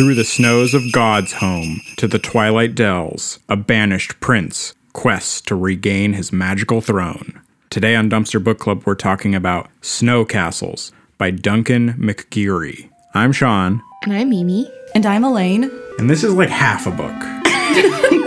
Through the snows of God's home to the twilight dells, a banished prince quests to regain his magical throne. Today on Dumpster Book Club, we're talking about Snow Castles by Duncan McGeary. I'm Sean, And I'm Mimi. And I'm Elaine. and this is like half a book.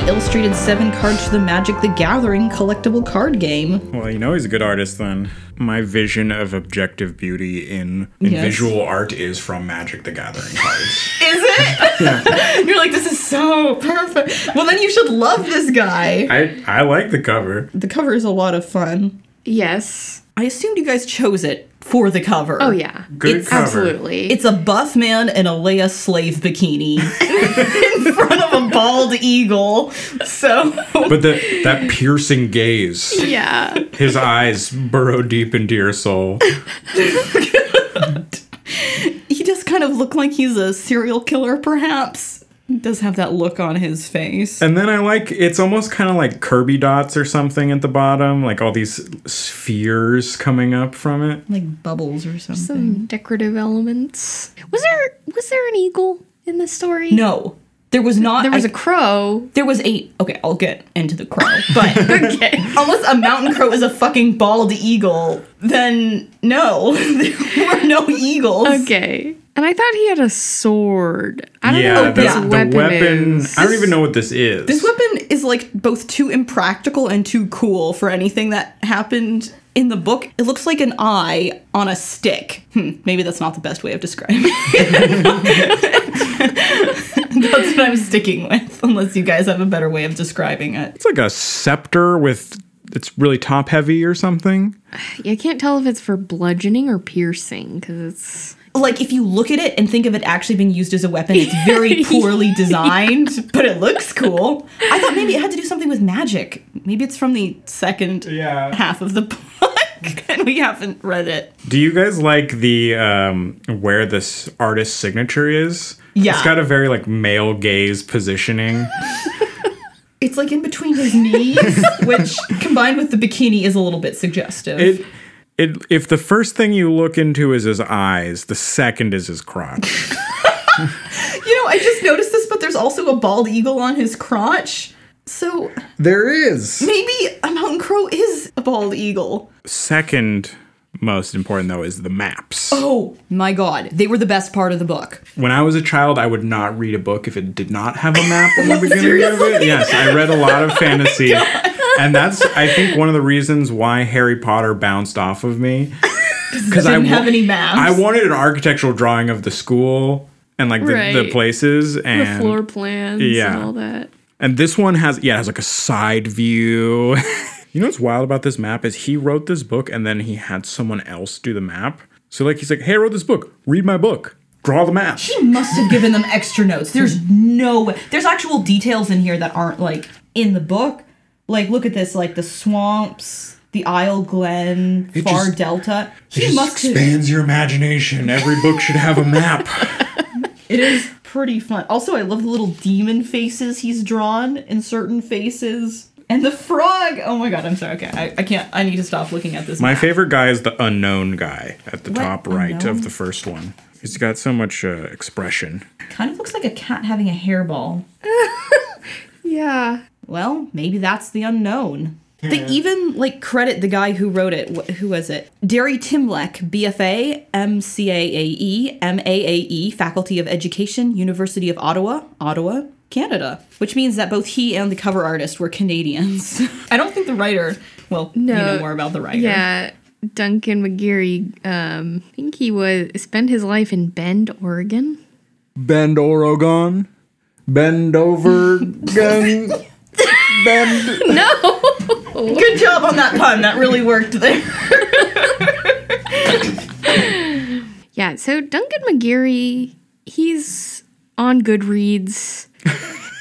And illustrated seven cards for the Magic the Gathering collectible card game. Well, you know he's a good artist then. My vision of objective beauty in, in Yes. visual art is from Magic the Gathering cards. Is it? You're like, this is so perfect. Well, then you should love this guy. I, I like the cover. The cover is a lot of fun. Yes. I assumed you guys chose it for the cover. Oh, yeah. Good It's cover. Absolutely. It's a buff man in a Leia slave bikini in front of a bald eagle. So, But the, that piercing gaze, yeah. his eyes burrow deep into your soul. he does kind of look like he's a serial killer, perhaps. He does have that look on his face. And then I like it's almost kind of like Kirby dots or something at the bottom, like all these spheres coming up from it. Like bubbles or something. Some decorative elements. Was there was there an eagle in the story? No, there was not. There was a a crow. There was eight. Okay, I'll get into the crow. But Okay. unless a mountain crow is a fucking bald eagle, then no, there were no eagles. Okay. And I thought he had a sword. I don't know yeah, what the, this the weapon, weapon. is. I don't even know what this is. This weapon is like both too impractical and too cool for anything that happened in the book. It looks like an eye on a stick. Hmm, maybe that's not the best way of describing it. that's what I'm sticking with, unless you guys have a better way of describing it. it's like a scepter with it's really top heavy or something. I can't tell if it's for bludgeoning or piercing because it's. like if you look at it and think of it actually being used as a weapon, it's very poorly designed, but it looks cool. I thought maybe it had to do something with magic. Maybe it's from the second Yeah. half of the book, and we haven't read it. Do you guys like the um where this artist's signature is? Yeah. It's got a very like male gaze positioning. It's like in between his knees, which combined with the bikini is a little bit suggestive. It it if the first thing you look into is his eyes, the second is his crotch. you know, I just noticed this, but there's also a bald eagle on his crotch. So there is. maybe a mountain crow is a bald eagle. Second most important though is the maps. Oh my god, they were the best part of the book. When I was a child, I would not read a book if it did not have a map in the beginning of it. Yes, I read a lot of oh fantasy. And that's I think one of the reasons why Harry Potter bounced off of me. Because I Didn't have any maps. I wanted an architectural drawing of the school and like the, the Right. places The and floor plans yeah. and all that. And this one has yeah, it has like a side view. you know what's wild about this map is he wrote this book and then he had someone else do the map. So like he's like, "Hey, I wrote this book. Read my book. Draw the map." He must have given them extra notes. There's no way. There's actual details in here that aren't like in the book. Like, look at this, like the swamps, the Isle Glen, It Far just- Delta. It He just must have. expands your imagination. Every book should have a map. It is pretty fun. Also, I love the little demon faces he's drawn in certain faces. And the frog. Oh my god, I'm sorry. Okay, I, I can't. I need to stop looking at this. My map. favorite guy is the unknown guy at the What? top right Unknown? of the first one. He's got so much uh, expression. kind of looks like a cat having a hairball. Yeah. Well, maybe that's the unknown. They even like credit the guy who wrote it. Wh- Who was it? Derry Timlek, BFA, MCAAE, MAAE, E, Faculty of Education, University of Ottawa, Ottawa, Canada. Which means that both he and the cover artist were Canadians. I don't think the writer. Well, no, you No. know more about the writer. Yeah. Duncan McGeary, um, I think he was spent his life in Bend, Oregon. Bend Oregon. Bend over gun. Bend. No. Good job on that pun. That really worked there. yeah. So Duncan McGeary, he's on Goodreads.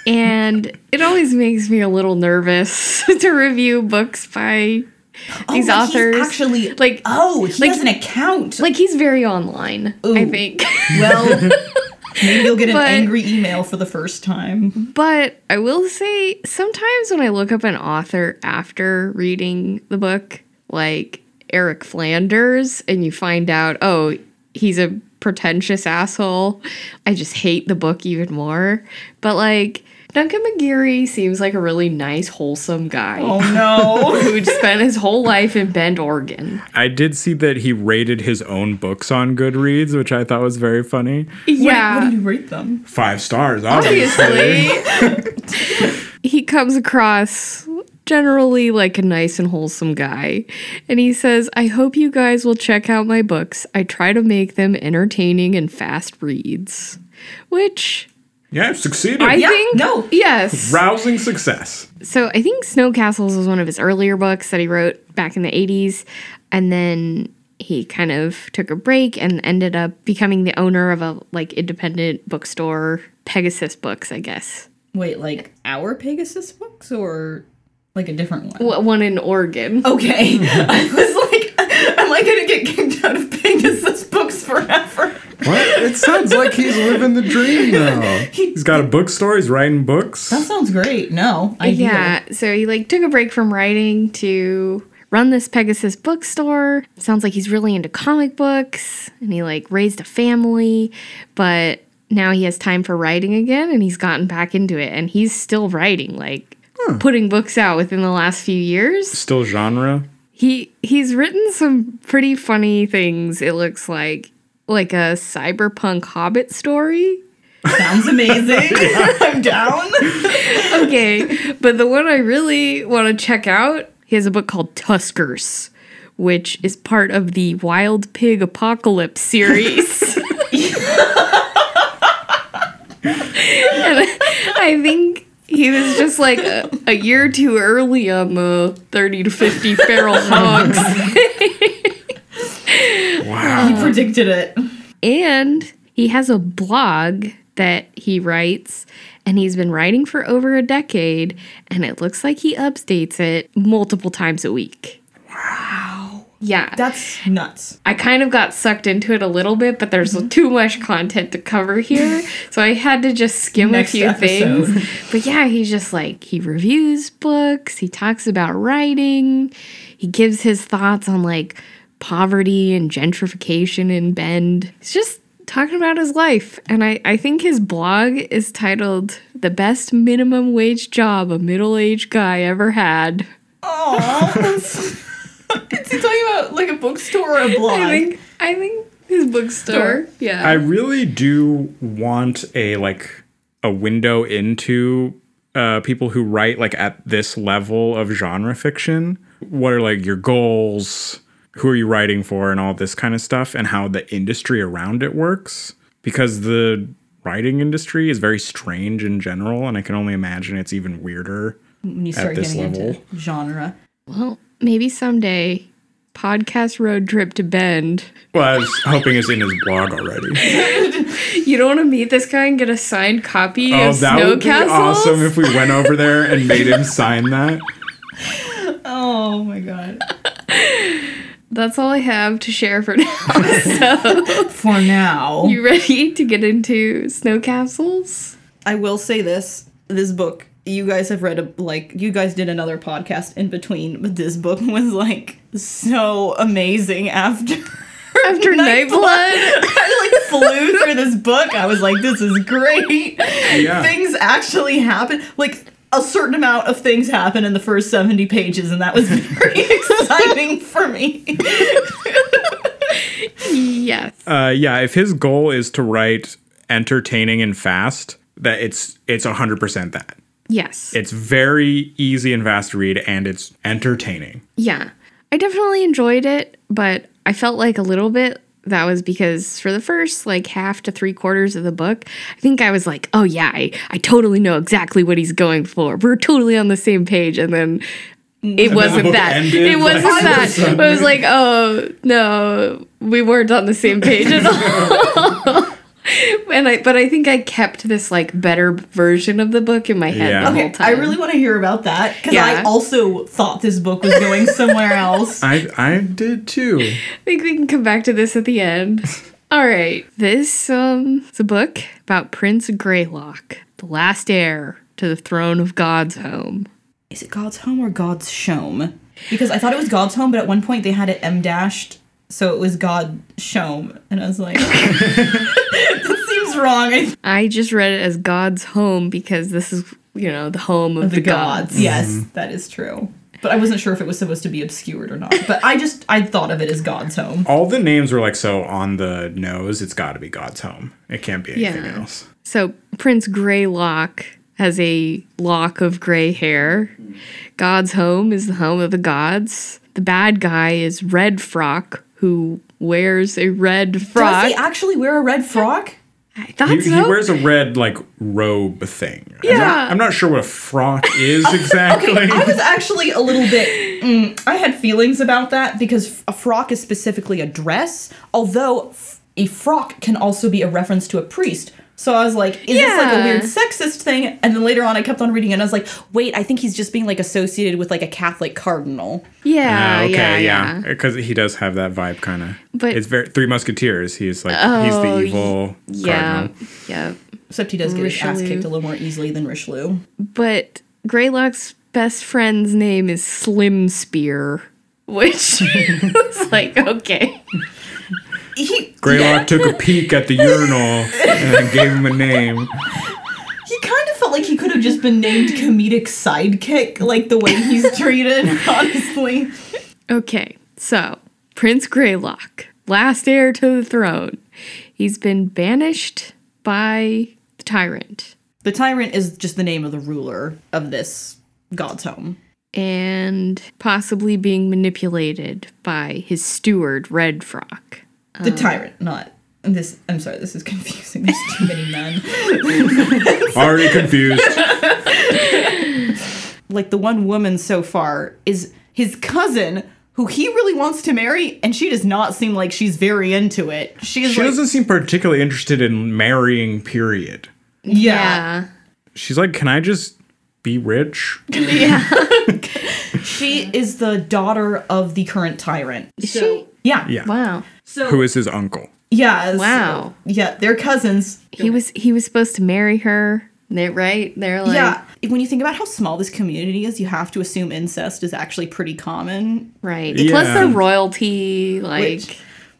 and it always makes me a little nervous to review books by oh, these like, authors. he's actually like oh, he like- has an account. like he's very online. I think. well, maybe you'll get an But- angry email for the first time. But I will say, sometimes when I look up an author after reading the book, like Eric Flanders, and you find out, oh, he's a pretentious asshole, I just hate the book even more. But like, Duncan McGeary seems like a really nice, wholesome guy Oh no. who spent his whole life in Bend, Oregon. I did see that he rated his own books on Goodreads, which I thought was very funny. Yeah. What, what did you rate them? Five stars, obviously. obviously he comes across generally like a nice and wholesome guy and he says i hope you guys will check out my books i try to make them entertaining and fast reads which Yeah, succeeded. i Yeah, think no. yes Rousing success. so i think snow castles was one of his earlier books that he wrote back in the 80s and then he kind of took a break and ended up becoming the owner of a like independent bookstore pegasus books i guess Wait, like our Pegasus books or like a different one? W- one in Oregon. Okay. I was like, am I gonna get kicked out of Pegasus books forever? What? It sounds like he's living the dream now. He's got a bookstore, he's writing books. That sounds great. No. Ideal. Yeah, so he like took a break from writing to run this Pegasus bookstore. Sounds like he's really into comic books and he like raised a family, but now he has time for writing again and he's gotten back into it and he's still writing like putting books out within the last few years. Still genre. He he's written some pretty funny things. It looks like like a cyberpunk hobbit story. Sounds amazing. I'm down. okay, but the one I really want to check out, he has a book called Tuskers, which is part of the Wild Pig Apocalypse series. and I think he was just like a, a year too early on the 30 to 50 feral hogs. Wow. He predicted it. And he has a blog that he writes, and he's been writing for over a decade, and it looks like he updates it multiple times a week. Wow. Yeah. That's nuts. I kind of got sucked into it a little bit, but there's mm-hmm. too much content to cover here. so I had to just skim Next a few episode. things. But yeah, he's just like, he reviews books, he talks about writing, he gives his thoughts on like poverty and gentrification in Bend. He's just talking about his life. And I, I think his blog is titled The Best Minimum Wage Job a Middle Aged Guy Ever Had. Oh, is he talking about like a bookstore or a blog? I think I think his bookstore. Yeah. I really do want a like a window into uh, people who write like at this level of genre fiction. What are like your goals? Who are you writing for, and all this kind of stuff, and how the industry around it works? Because the writing industry is very strange in general, and I can only imagine it's even weirder. when you start this getting level. into genre. well, maybe someday. Podcast road trip to Bend. Well, I was hoping it's in his blog already. You don't want to meet this guy and get a signed copy Oh, of that Snow would be awesome if we went over there and made him sign that. Oh my god. That's all I have to share for now. so, For now, you ready to get into Snow Castles? I will say this: this book you guys have read, a, like you guys did another podcast in between, but this book was like so amazing after. After Nightblood? I like flew through this book. I was like, this is great. Yeah. Things actually happen. Like a certain amount of things happen in the first 70 pages, and that was very exciting for me. Yes. Uh, yeah, if his goal is to write entertaining and fast, that it's it's hundred percent that. Yes. It's very easy and fast to read, and it's entertaining. Yeah. I definitely enjoyed it, but I felt like a little bit that was because for the first like half to three quarters of the book, I think I was like, oh yeah, I, I totally know exactly what he's going for. We're totally on the same page. And then it wasn't book that. ended, It wasn't like, that. all of a sudden. It was like, oh no, we weren't on the same page at all. and I but I think I kept this like better version of the book in my head Yeah. the Okay, whole time. I really want to hear about that because Yeah. I also thought this book was going somewhere else. I I did too. I think we can come back to this at the end. All right. This um is a book about Prince Greylock, the last heir to the throne of God's home. Is it God's home or God's shome? Because I thought it was God's home, but at one point they had it M dashed, so it was God shome, and I was like, that seems wrong. I I just read it as God's home because this is, you know, the home of, the, the, gods. gods. Yes, mm-hmm. that is true. But I wasn't sure if it was supposed to be obscured or not. But I just I thought of it as God's home. All the names were like so on the nose. It's got to be God's home. It can't be anything Yeah. else. So Prince Greylock has a lock of gray hair. Mm. God's home is the home of the gods. The bad guy is Red Frock, who wears a red frock. Does he actually wear a red frock? I thought He, so. he wears a red like robe thing. I'm Yeah. not, I'm not sure what a frock is exactly. okay, I was actually a little bit. Mm, I had feelings about that because a frock is specifically a dress, although a frock can also be a reference to a priest. So I was like, is this like a weird sexist thing? And then later on, I kept on reading it and I was like, wait, I think he's just being like associated with like a Catholic cardinal. yeah, Ah, okay, yeah, yeah, yeah. because he does have that vibe, kind of. But- it's very Three Musketeers. He's like he's Oh, the evil Yeah, cardinal. yeah. Except he does get his ass kicked a little more easily than Richelieu. But Greylock's best friend's name is Slim Spear, which was like, okay. He, Greylock took a peek at the urinal and then gave him a name. he kind of felt like he could have just been named comedic sidekick, like the way he's treated, honestly. Okay, so Prince Greylock, last heir to the throne. He's been banished by the tyrant The tyrant is just the name of the ruler of this god's home. and possibly being manipulated by his steward, Red Frock. The um, tyrant, not this. I'm sorry, this is confusing. There's too many men. Already confused. Like the one woman so far is his cousin, who he really wants to marry, and she does not seem like she's very into it. She is She like, doesn't seem particularly interested in marrying. Period. yeah. She's like, can I just be rich? yeah. She is the daughter of the current tyrant. Is she? Yeah. Yeah. Wow. So Who is his uncle? yeah. so- Wow. yeah, they're cousins. He was he was supposed to marry her. They right? They're like yeah. When you think about how small this community is, you have to assume incest is actually pretty common. right. Yeah. Plus the royalty, like Which-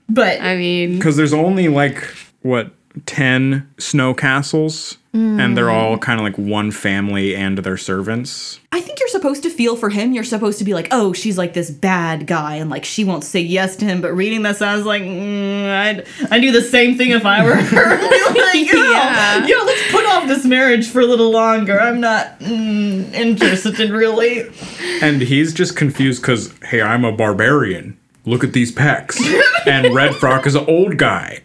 But I mean Because there's only like what ten snow castles, and they're all kind of like one family and their servants. I think you're supposed to feel for him. You're supposed to be like, oh, she's like this bad guy, and like she won't say yes to him. But reading this, I was like, mm, I'd I'd do the same thing if I were her. like, yeah, Yeah. yeah, let's put off this marriage for a little longer. I'm not mm, interested, really. And he's just confused because, hey, I'm a barbarian. Look at these pecs. and Red Frock is an old guy.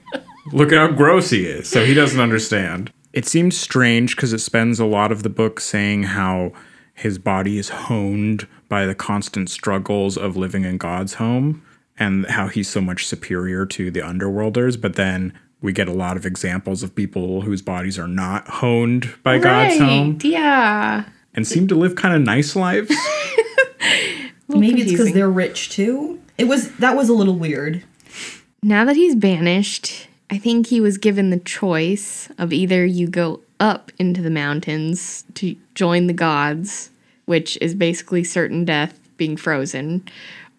Look at how gross he is. So he doesn't understand. It seems strange because it spends a lot of the book saying how his body is honed by the constant struggles of living in God's home and how he's so much superior to the underworlders. But then we get a lot of examples of people whose bodies are not honed by God's home Yeah. and seem to live kind of nice lives. Maybe it's because they're rich too. It was that was a little weird. Now that he's banished, I think he was given the choice of either you go up into the mountains to join the gods, which is basically certain death being frozen,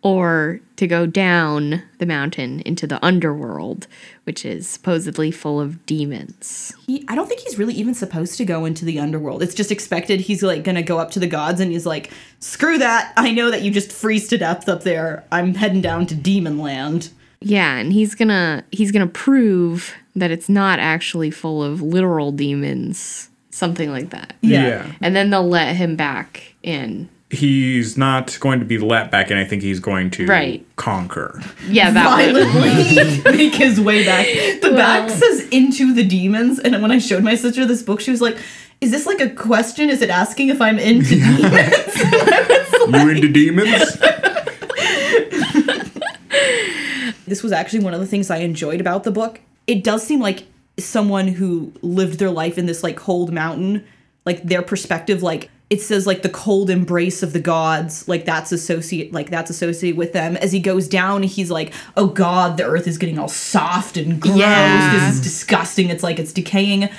or to go down the mountain into the underworld, which is supposedly full of demons. He, I don't think he's really even supposed to go into the underworld. It's just expected he's like gonna go up to the gods and he's like, screw that. I know that you just freeze to death up there. I'm heading down to demon land. Yeah, and he's gonna he's gonna prove that it's not actually full of literal demons, something like that. Yeah. And then they'll let him back in. he's not going to be let back in. I think he's going to Right. conquer. Yeah, that one. Violently make his way back. The back says into the demons, and when I showed my sister this book, she was like, "Is this like a question? Is it asking if I'm into demons?" You into demons? This was actually one of the things I enjoyed about the book. It does seem like someone who lived their life in this like cold mountain, like their perspective, like it says like the cold embrace of the gods, like that's associate like that's associated with them. As he goes down, he's like, Oh god, the earth is getting all soft and gross. Yeah. This is disgusting. It's like it's decaying.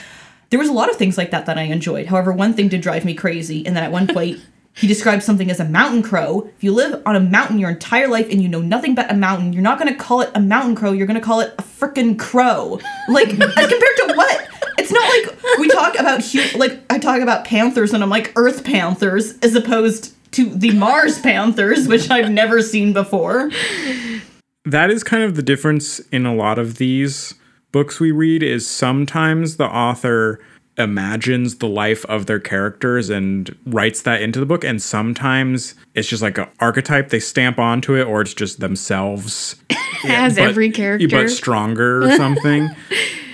There was a lot of things like that that I enjoyed. However, one thing did drive me crazy, and then at one point he describes something as a mountain crow. If you live on a mountain your entire life and you know nothing but a mountain, you're not going to call it a mountain crow. You're going to call it a freaking crow. Like as compared to what? It's not like we talk about hu- like I talk about panthers and I'm like Earth panthers as opposed to the Mars panthers, which I've never seen before. that is kind of the difference in a lot of these books we read is sometimes the author imagines the life of their characters and writes that into the book and sometimes it's just like an archetype they stamp onto it or it's just themselves. As but- every character. but stronger or something.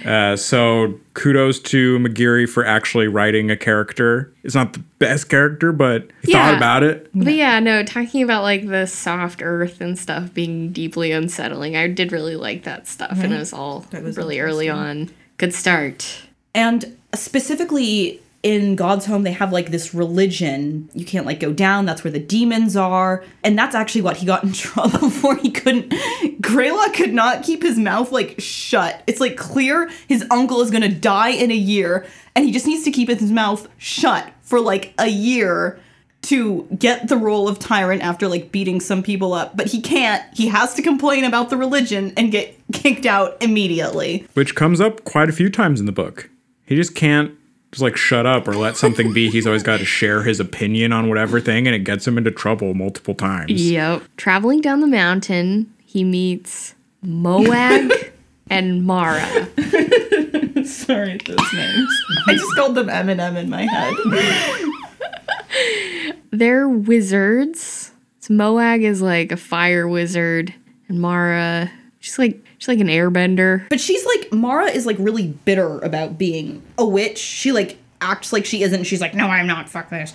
Uh, so kudos to mcgeary for actually writing a character. It's not the best character but he thought about it. But yeah, no, talking about like the soft earth and stuff being deeply unsettling, I did really like that stuff, and it was all was really early on. Good start. And specifically in God's home, they have like this religion. You can't like go down. That's where the demons are. And that's actually what he got in trouble for. He couldn't, Greylock could not keep his mouth like shut. It's like clear his uncle is gonna die in a year, and he just needs to keep his mouth shut for like a year to get the role of tyrant after like beating some people up. But he can't. He has to complain about the religion and get kicked out immediately. which comes up quite a few times in the book. He just can't just like shut up or let something be. He's always got to share his opinion on whatever thing, and it gets him into trouble multiple times. Yep. Traveling down the mountain, he meets Moag and Mara. Sorry, those names. I just called them Eminem in my head. They're wizards. So Moag is like a fire wizard, and Mara, she's like she's like an airbender. But she's like Mara is like really bitter about being a witch. She like acts like she isn't. She's like, no, I'm not. Fuck this.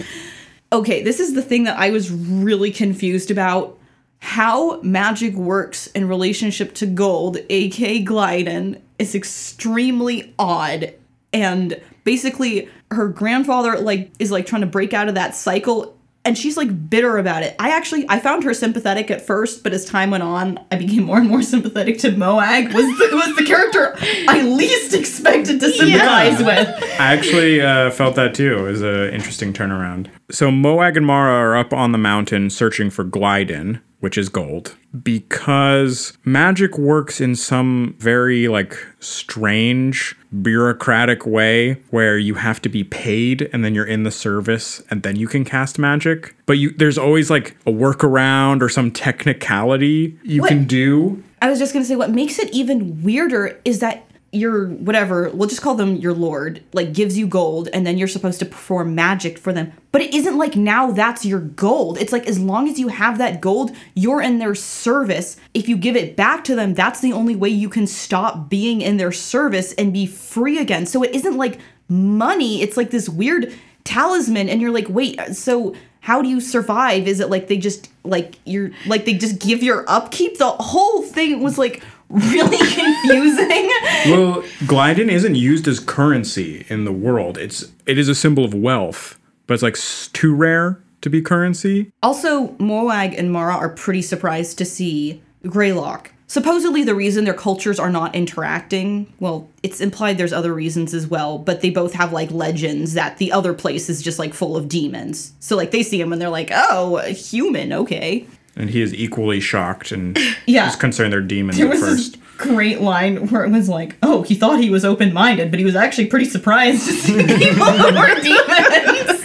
Okay, this is the thing that I was really confused about. How magic works in relationship to gold, aka Glyden, is extremely odd. And basically, her grandfather like is like trying to break out of that cycle and she's like bitter about it. I actually I found her sympathetic at first, but as time went on, I became more and more sympathetic to Moag. Was the, was the character I least expected to sympathize with. I actually uh, felt that too. It was an interesting turnaround. So Moag and Mara are up on the mountain searching for Glyden, which is gold, because magic works in some very like strange bureaucratic way where you have to be paid and then you're in the service and then you can cast magic. But you there's always like a workaround or some technicality you What? can do. I was just gonna say what makes it even weirder is that your whatever, we'll just call them your lord, like gives you gold and then you're supposed to perform magic for them. But it isn't like now that's your gold. It's like as long as you have that gold, you're in their service. If you give it back to them, that's the only way you can stop being in their service and be free again. So it isn't like money, it's like this weird talisman and you're like, "Wait, so how do you survive? Is it like they just like you're like they just give your upkeep? The whole thing was like really confusing. Well, Glyden isn't used as currency in the world. It's it is a symbol of wealth, but it's like too rare to be currency. also, Moag and Mara are pretty surprised to see Greylock. Supposedly, the reason their cultures are not interacting, well, it's implied there's other reasons as well, but they both have like legends that the other place is just like full of demons. So, like, they see him and they're like, oh, a human, okay. And he is equally shocked and Yeah. he's concerned they're demons There at was first. this great line where it was like, "Oh, he thought he was open-minded, but he was actually pretty surprised to see people who were demons."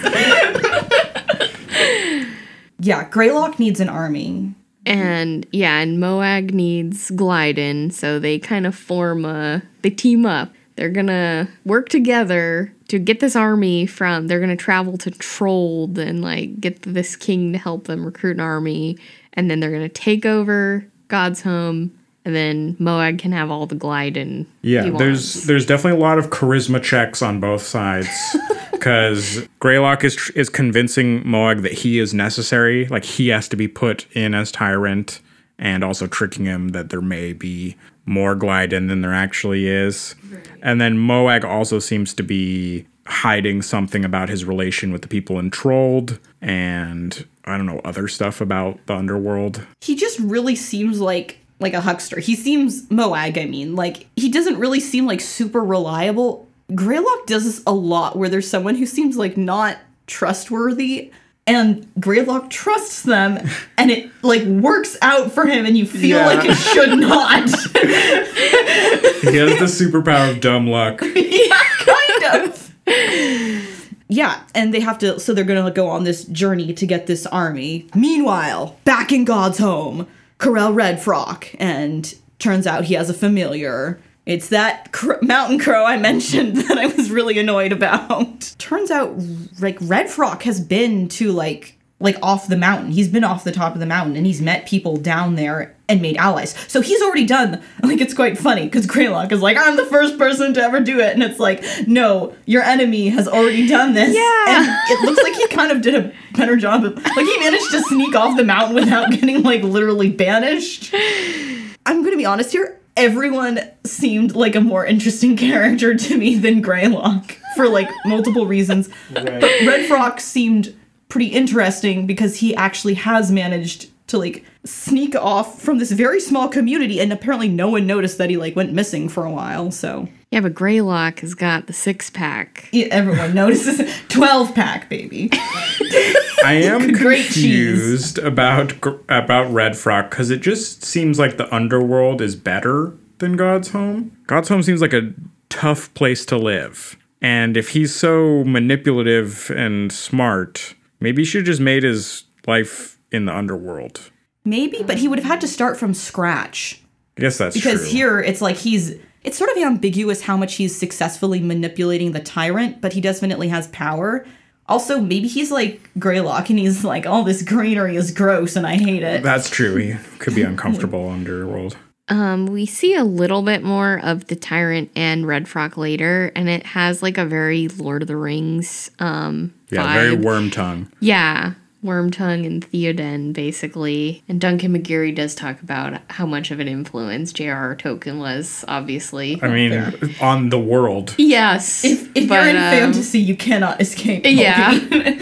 yeah, Greylock needs an army. And yeah, and Moag needs Glyden, so they kind of form a they team up. They're gonna work together to get this army from they're gonna travel to Trold and like get this king to help them recruit an army, and then they're gonna take over God's home, and then Moag can have all the Glyden. Yeah, he there's there's definitely a lot of charisma checks on both sides because Greylock is is convincing Moag that he is necessary, like he has to be put in as tyrant, and also tricking him that there may be more Glyden than there actually is. And then Moag also seems to be hiding something about his relation with the people in Trold and I don't know other stuff about the underworld. He just really seems like like a huckster. He seems Moag, I mean, like he doesn't really seem like super reliable. Greylock does this a lot where there's someone who seems like not trustworthy and Greylock trusts them and it like works out for him and you feel Yeah. like it should not. He has the superpower of dumb luck. yeah, kind of. Yeah, and they have to, so they're gonna go on this journey to get this army. Meanwhile, back in God's home, Corel Redfrock, and turns out he has a familiar. It's that cr- mountain crow I mentioned that I was really annoyed about. Turns out, like, Redfrock has been to, like, like off the mountain. He's been off the top of the mountain and he's met people down there and made allies. So he's already done. Like it's quite funny because Greylock is like, I'm the first person to ever do it, and it's like, no, your enemy has already done this. Yeah. And it looks like he kind of did a better job of like he managed to sneak off the mountain without getting like literally banished. I'm gonna be honest here. Everyone seemed like a more interesting character to me than Greylock for like multiple reasons. But Red Frock seemed pretty interesting because he actually has managed to like sneak off from this very small community and apparently no one noticed that he like went missing for a while so Yeah, but Greylock has got the six pack. yeah, everyone notices 12 pack baby I am Great cheese. confused about about Red Frock because it just seems like the underworld is better than God's home. God's home seems like a tough place to live, and if he's so manipulative and smart, maybe he should have just made his life in the underworld. maybe but he would have had to start from scratch I guess that's because true. here it's like he's it's sort of ambiguous how much he's successfully manipulating the tyrant but he definitely has power also maybe he's like greylock and he's like all this greenery is gross and i hate it that's true. He could be uncomfortable underworld. Um, we see a little bit more of the Tyrant and Red Frock later, and it has like a very Lord of the Rings um Yeah, vibe. very Wormtongue. Yeah, Wormtongue and Theoden, basically. And Duncan McGeary does talk about how much of an influence J.R.R. Tolkien was, obviously. I mean, on the world. yes. if, if but, you're in um, fantasy you cannot escape Yeah.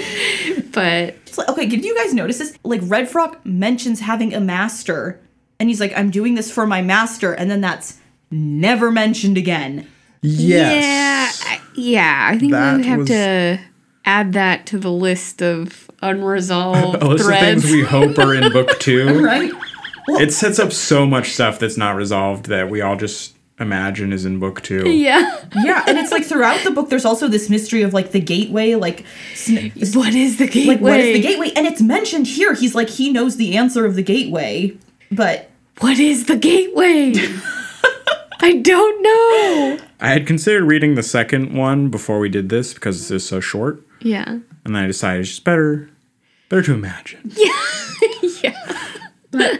But It's like, okay, did you guys notice this? Like Red Frock mentions having a master, and he's like, "I'm doing this for my master," and then that's never mentioned again. yeah, yeah, I think That we have was- to add that to the list of unresolved A list of threads. things we hope are in book two. Right? It sets up so much stuff that's not resolved that we all just imagine is in book two. yeah. yeah, and it's like throughout the book, there's also this mystery of like the gateway, like. sn- What is the gateway? Like, what is the gateway? And it's mentioned here. He's like, he knows the answer of the gateway, but What is the gateway? I don't know. I had considered reading the second one before we did this because this is so short, Yeah. and then I decided it's just better, better to imagine. Yeah. Yeah.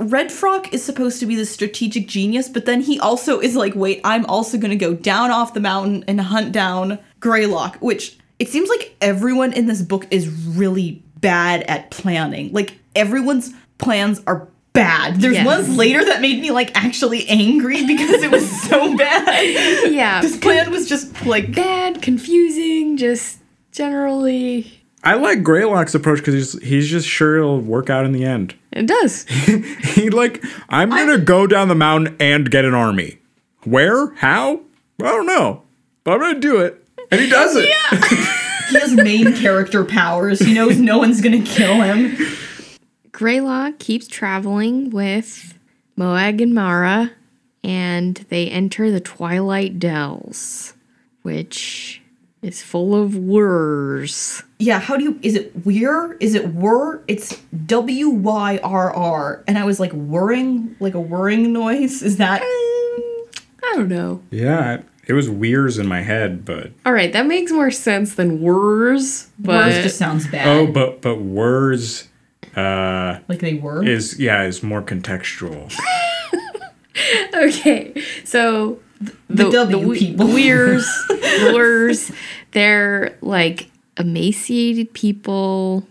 Red Frock is supposed to be the strategic genius, but then he also is like, wait, I'm also gonna go down off the mountain and hunt down Greylock, which it seems like everyone in this book is really bad at planning. Like everyone's plans are bad. There's Yes. ones later that made me like actually angry because it was so bad. Yeah. This plan was just like bad, confusing, just generally. I like Greylock's approach because he's he's just sure it'll work out in the end. It does. He like I'm gonna go down the mountain and get an army. Where? How? I don't know, but I'm gonna do it, and he does it. Yeah. he has main character powers. He knows no one's gonna kill him. Greylock keeps traveling with Moag and Mara, and they enter the Twilight Dells, which is full of wurs. Yeah, how do you is it weir? Is it whir? It's W Y R R. And I was like whirring, like a whirring noise. Is that um, I don't know. Yeah, it was weirs in my head, but All right, that makes more sense than wurs, but words just sounds bad. oh, but but words uh like they were. is yeah is more contextual. okay. So The W we- people. the weirs, the wurs, they're like emaciated people,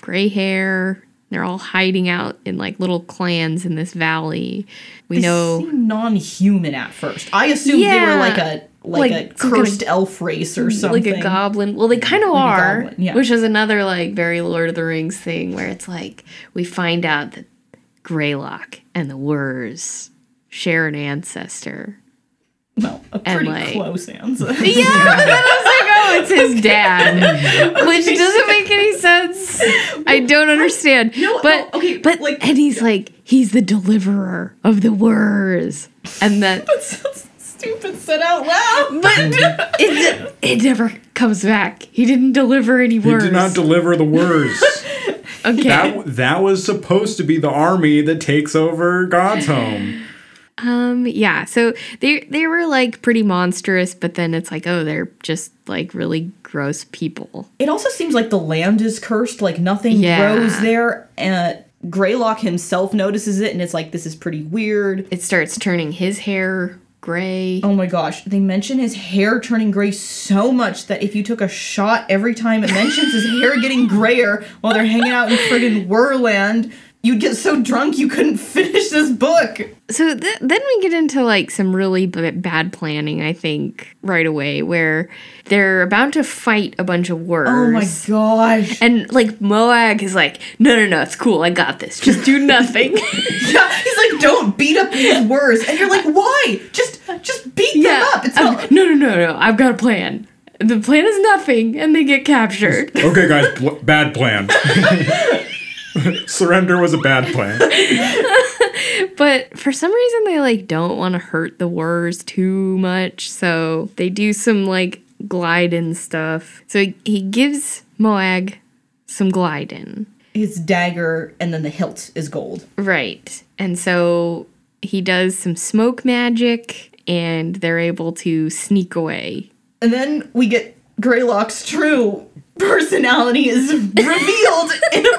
gray hair, They're all hiding out in like little clans in this valley. We They know seem non-human at first. I assumed they were like a like, Like a some kind of- cursed elf race or something. like a goblin. Well, they kind of are, goblin, yeah. which is another like very Lord of the Rings thing where it's like we find out that Greylock and the Wurs share an ancestor. Well, a pretty like- close ancestor. Yeah, but then I was like, oh, it's his dad, which doesn't make any sense. I don't understand. No, but no, okay, but like- and he's like he's the deliverer of the Wurs, and that That sounds stupid said out loud. but it it never comes back. He didn't deliver any Wurs. He did not deliver the Wurs. okay. that that was supposed to be the army that takes over God's home. Um yeah, so they they were like pretty monstrous, but then it's like, oh, they're just like really gross people. It also seems like the land is cursed. Like nothing Yeah. grows there. And Greylock himself notices it, and it's like this is pretty weird. It starts turning his hair gray. Oh my gosh, they mention his hair turning gray so much that if you took a shot every time it mentions his hair getting grayer while they're hanging out in friggin' Whirland, you'd get so drunk you couldn't finish this book. So th- then we get into like some really b- bad planning, I think, right away, where they're about to fight a bunch of Wurs. Oh my gosh. And like Moag is like, no, no, no, it's cool. I got this. Just do nothing. Yeah, he's like, don't beat up these Wurs. And you're like, why? Just just beat them up. It's Um, not no, no, no, no. I've got a plan. The plan is nothing, and they get captured. Okay, guys, bl- bad plan. Surrender was a bad plan. but for some reason, they like don't want to hurt the Wurs too much, so they do some like Glyden stuff. So he, he gives Moag some Glyden, his dagger and then the hilt is gold. right? And so he does some smoke magic, and they're able to sneak away. And then we get Greylock's true personality is revealed in a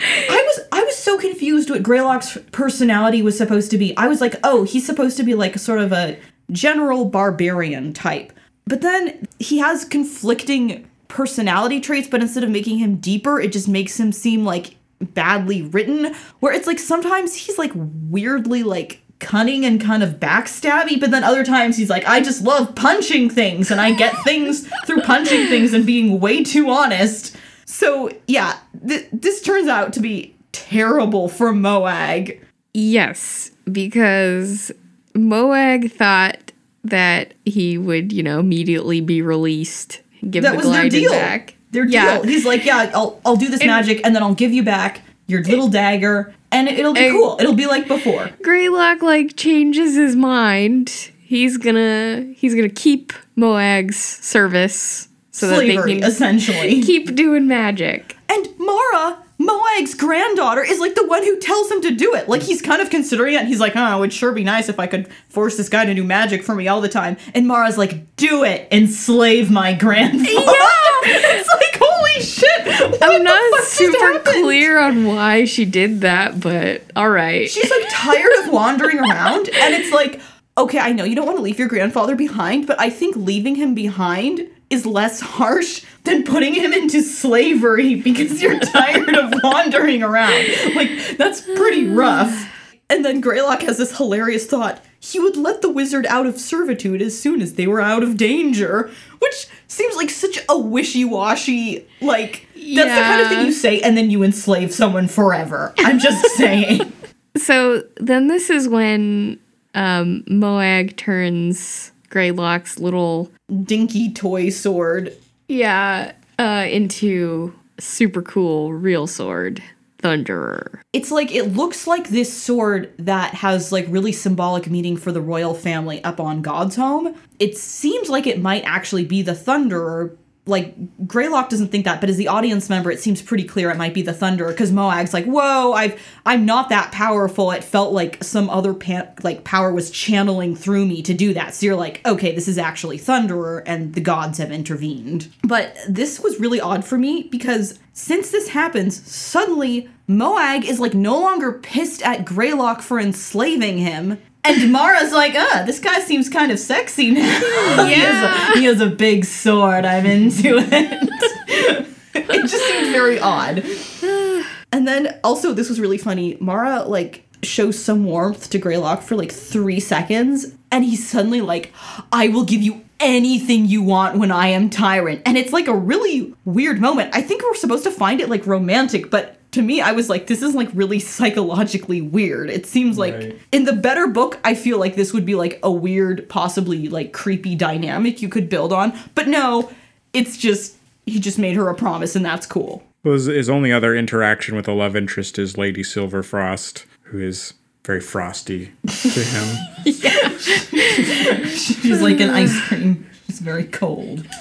I was I was so confused what Greylock's personality was supposed to be. I was like, "Oh, he's supposed to be like sort of a general barbarian type." But then he has conflicting personality traits, but instead of making him deeper, it just makes him seem like badly written where it's like sometimes he's like weirdly like cunning and kind of backstabby, but then other times he's like, I just love punching things and I get things through punching things and being way too honest. So, yeah, th- this turns out to be terrible for Moag. Yes, because Moag thought that he would, you know, immediately be released, give That the was their deal. back. Their Yeah. deal. He's like, yeah, I'll, I'll do this magic and then I'll give you back your little dagger and it, will be And- cool. It'll be like before. Greylock like changes his mind. He's gonna he's gonna keep Moag's service so that they can essentially. keep doing magic. And Mara, Moag's granddaughter, is like the one who tells him to do it. Like he's kind of considering it. And he's like, oh, it would sure be nice if I could force this guy to do magic for me all the time. And Mara's like, do it, enslave my grandfather. Yeah. it's like, holy shit. I'm not super clear on why she did that, but all right. She's like tired of wandering around, and it's like, okay, I know you don't want to leave your grandfather behind, but I think leaving him behind is less harsh than putting him into slavery because you're tired of wandering around. Like, that's pretty rough. And then Greylock has this hilarious thought. He would let the wizard out of servitude as soon as they were out of danger, which seems like such a wishy-washy, like that's the kind of thing you say and then you enslave someone forever. I'm just saying. So then this is when um, Moag turns Greylock's little dinky toy sword. yeah uh, into super cool real sword Thunderer. It's like it looks like this sword that has like really symbolic meaning for the royal family up on God's home. It seems like it might actually be the Thunderer. Like Greylock doesn't think that, but as the audience member, it seems pretty clear it might be the Thunderer because Moag's like, "Whoa, I've I'm not that powerful." It felt like some other pa- like power was channeling through me to do that. So you're like, "Okay, this is actually Thunderer," and the gods have intervened. But this was really odd for me because since this happens, suddenly Moag is like no longer pissed at Greylock for enslaving him. And Mara's like, uh, this guy seems kind of sexy now. he, has a, he has a big sword. I'm into it. it just seemed very odd. And And then also, this was really funny. Mara, like, shows some warmth to Greylock for like three seconds, and he's suddenly like, I will give you anything you want when I am tyrant. And it's like a really weird moment. I think we're supposed to find it like romantic, but to me, I was like, this is like really psychologically weird. It seems like Right. in the better book, I feel like this would be like a weird, possibly like creepy dynamic you could build on. But no, it's just, he just made her a promise, and that's cool. Well, his, his only other interaction with a love interest is Lady Silverfrost, who is very frosty to him. She's like an ice cream. She's very cold.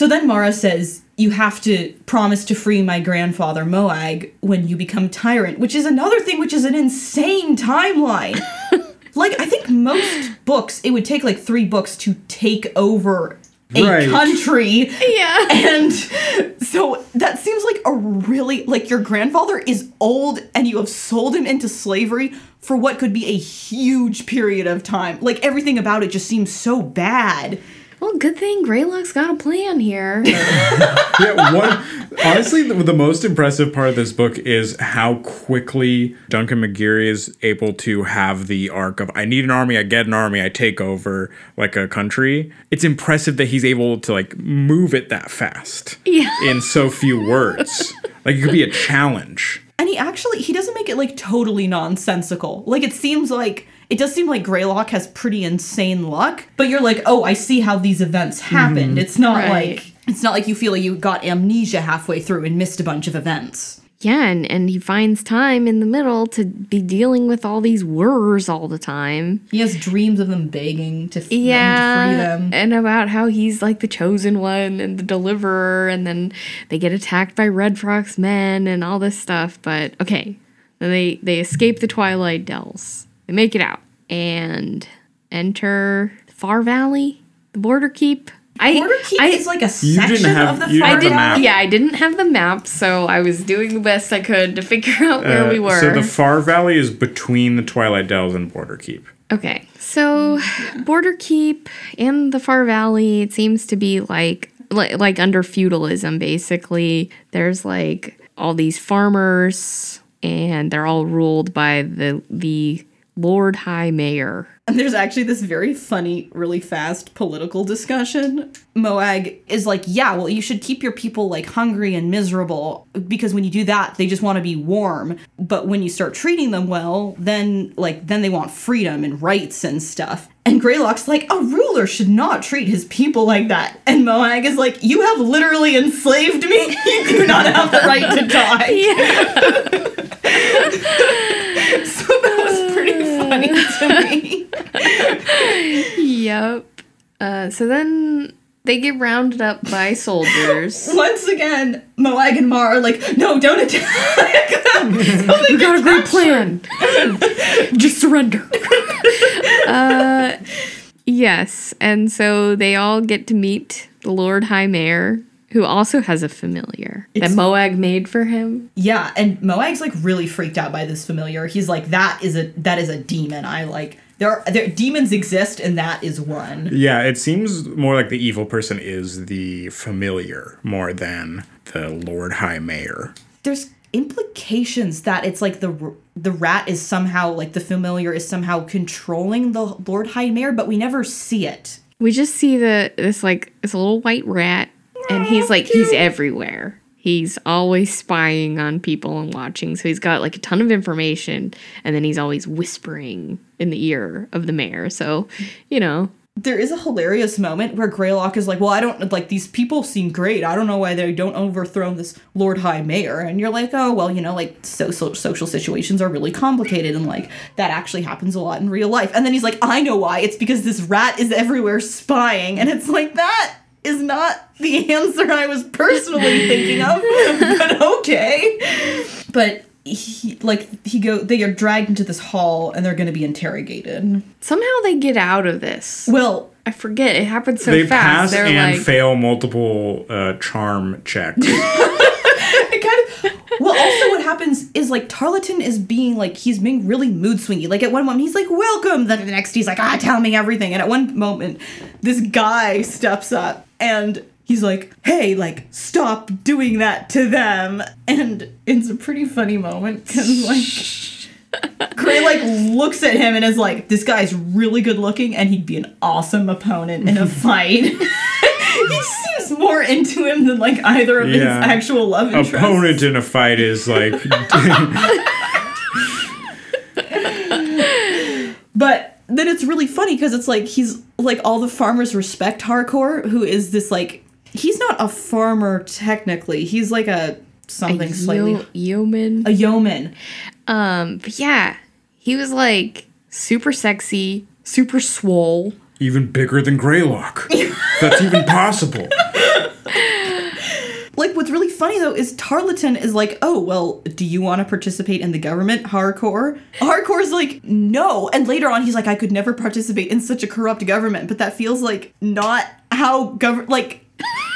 so then Mara says, You have to promise to free my grandfather Moag when you become tyrant, which is another thing which is an insane timeline. like, I think most books, it would take like three books to take over a Right. country. Yeah. And so that seems like a really like your grandfather is old and you have sold him into slavery for what could be a huge period of time. Like everything about it just seems so bad. Well, good thing Greylock's got a plan here. yeah, one honestly, the, the most impressive part of this book is how quickly Duncan McGeary is able to have the arc of I need an army, I get an army, I take over like a country. It's impressive that he's able to like move it that fast Yeah. in so few words. like it could be a challenge. And he actually he doesn't make it like totally nonsensical. Like it seems like it does seem like Greylock has pretty insane luck, but you're like, "Oh, I see how these events mhm. happened." It's not Right. like it's not like you feel like you got amnesia halfway through and missed a bunch of events. yeah, and, and he finds time in the middle to be dealing with all these Wurs all the time. He has dreams of them begging to, f- them to Yeah, free them. and about how he's like the chosen one and the deliverer, and then they get attacked by Red Frog's men and all this stuff. But okay, then they they escape the Twilight Dells. They make it out and enter Far Valley, the Border Keep. I, Border Keep I, is like a You didn't section have- of the you Far didn't have the Valley. map. yeah, I didn't have the map, so I was doing the best I could to figure out where we Uh, were. So the Far Valley is between the Twilight Dells and Border Keep. Okay, so Border Keep and the Far Valley, it seems to be like like, like under feudalism. Basically, there's like all these farmers, and they're all ruled by the the Lord High Mayor. And there's actually this very funny, really fast political discussion. Moag is like, yeah, well, you should keep your people like hungry and miserable because when you do that, they just want to be warm. But when you start treating them well, then like then they want freedom and rights and stuff. And Greylock's like, a ruler should not treat his people like that. And Moag is like, you have literally enslaved me. You do not have the right to die. so that was funny to me. Yep. Uh, so then they get rounded up by soldiers. Once again, Moag and Mar are like, no, don't attack them. we got a great plan. Just surrender. uh, yes, and so they all get to meet the Lord High Mayor, who also has a familiar It's- that Moag made for him. Yeah, and Moag's like really freaked out by this familiar. He's like, that is a that is a demon. I like there are there demons exist, and that is one. Yeah, it seems more like the evil person is the familiar more than the Lord High Mayor. There's implications that it's like the the rat is somehow like the familiar is somehow controlling the Lord High Mayor, but we never see it. We just see the this like this little white rat, and he's like he's everywhere. He's always spying on people and watching. So he's got like a ton of information, and then he's always whispering in the ear of the mayor. So, you know, There is a hilarious moment where Greylock is like, "Well, I don't like these people seem great. I don't know why they don't overthrow this Lord High Mayor." And you're like, "Oh, well, you know, like social social situations are really complicated, and like that actually happens a lot in real life." And then he's like, "I know why. It's because this rat is everywhere spying." And it's like that is not the answer I was personally thinking of, but okay. But he like he go they are dragged into this hall and they're going to be interrogated. somehow they get out of this. Well, I forget. It happened so they fast. pass They're and like, fail multiple uh, charm checks. it kind of well also what happens is like tarleton is being like he's being really mood swingy like at one moment he's like welcome then the next he's like ah tell me everything and at one moment this guy steps up and he's like, "Hey, like stop doing that to them." And it's a pretty funny moment cuz like Gray like looks at him and is like, "This guy's really good looking and he'd be an awesome opponent in a fight." he seems more into him than like either of his actual love interests. Opponent in a fight is like But then it's really funny because it's like he's like all the farmers respect Hardcore, who is this like he's not a farmer technically. He's like a something slightly Yo- yeoman. a yeoman. Um, but yeah, he was like super sexy, super swole. even bigger than Greylock. That's even possible. Like what's really funny though is Tarleton is like, oh well, do you want to participate in the government? Hardcore. Hardcore's like, no. And later on, he's like, I could never participate in such a corrupt government. But that feels like not how government like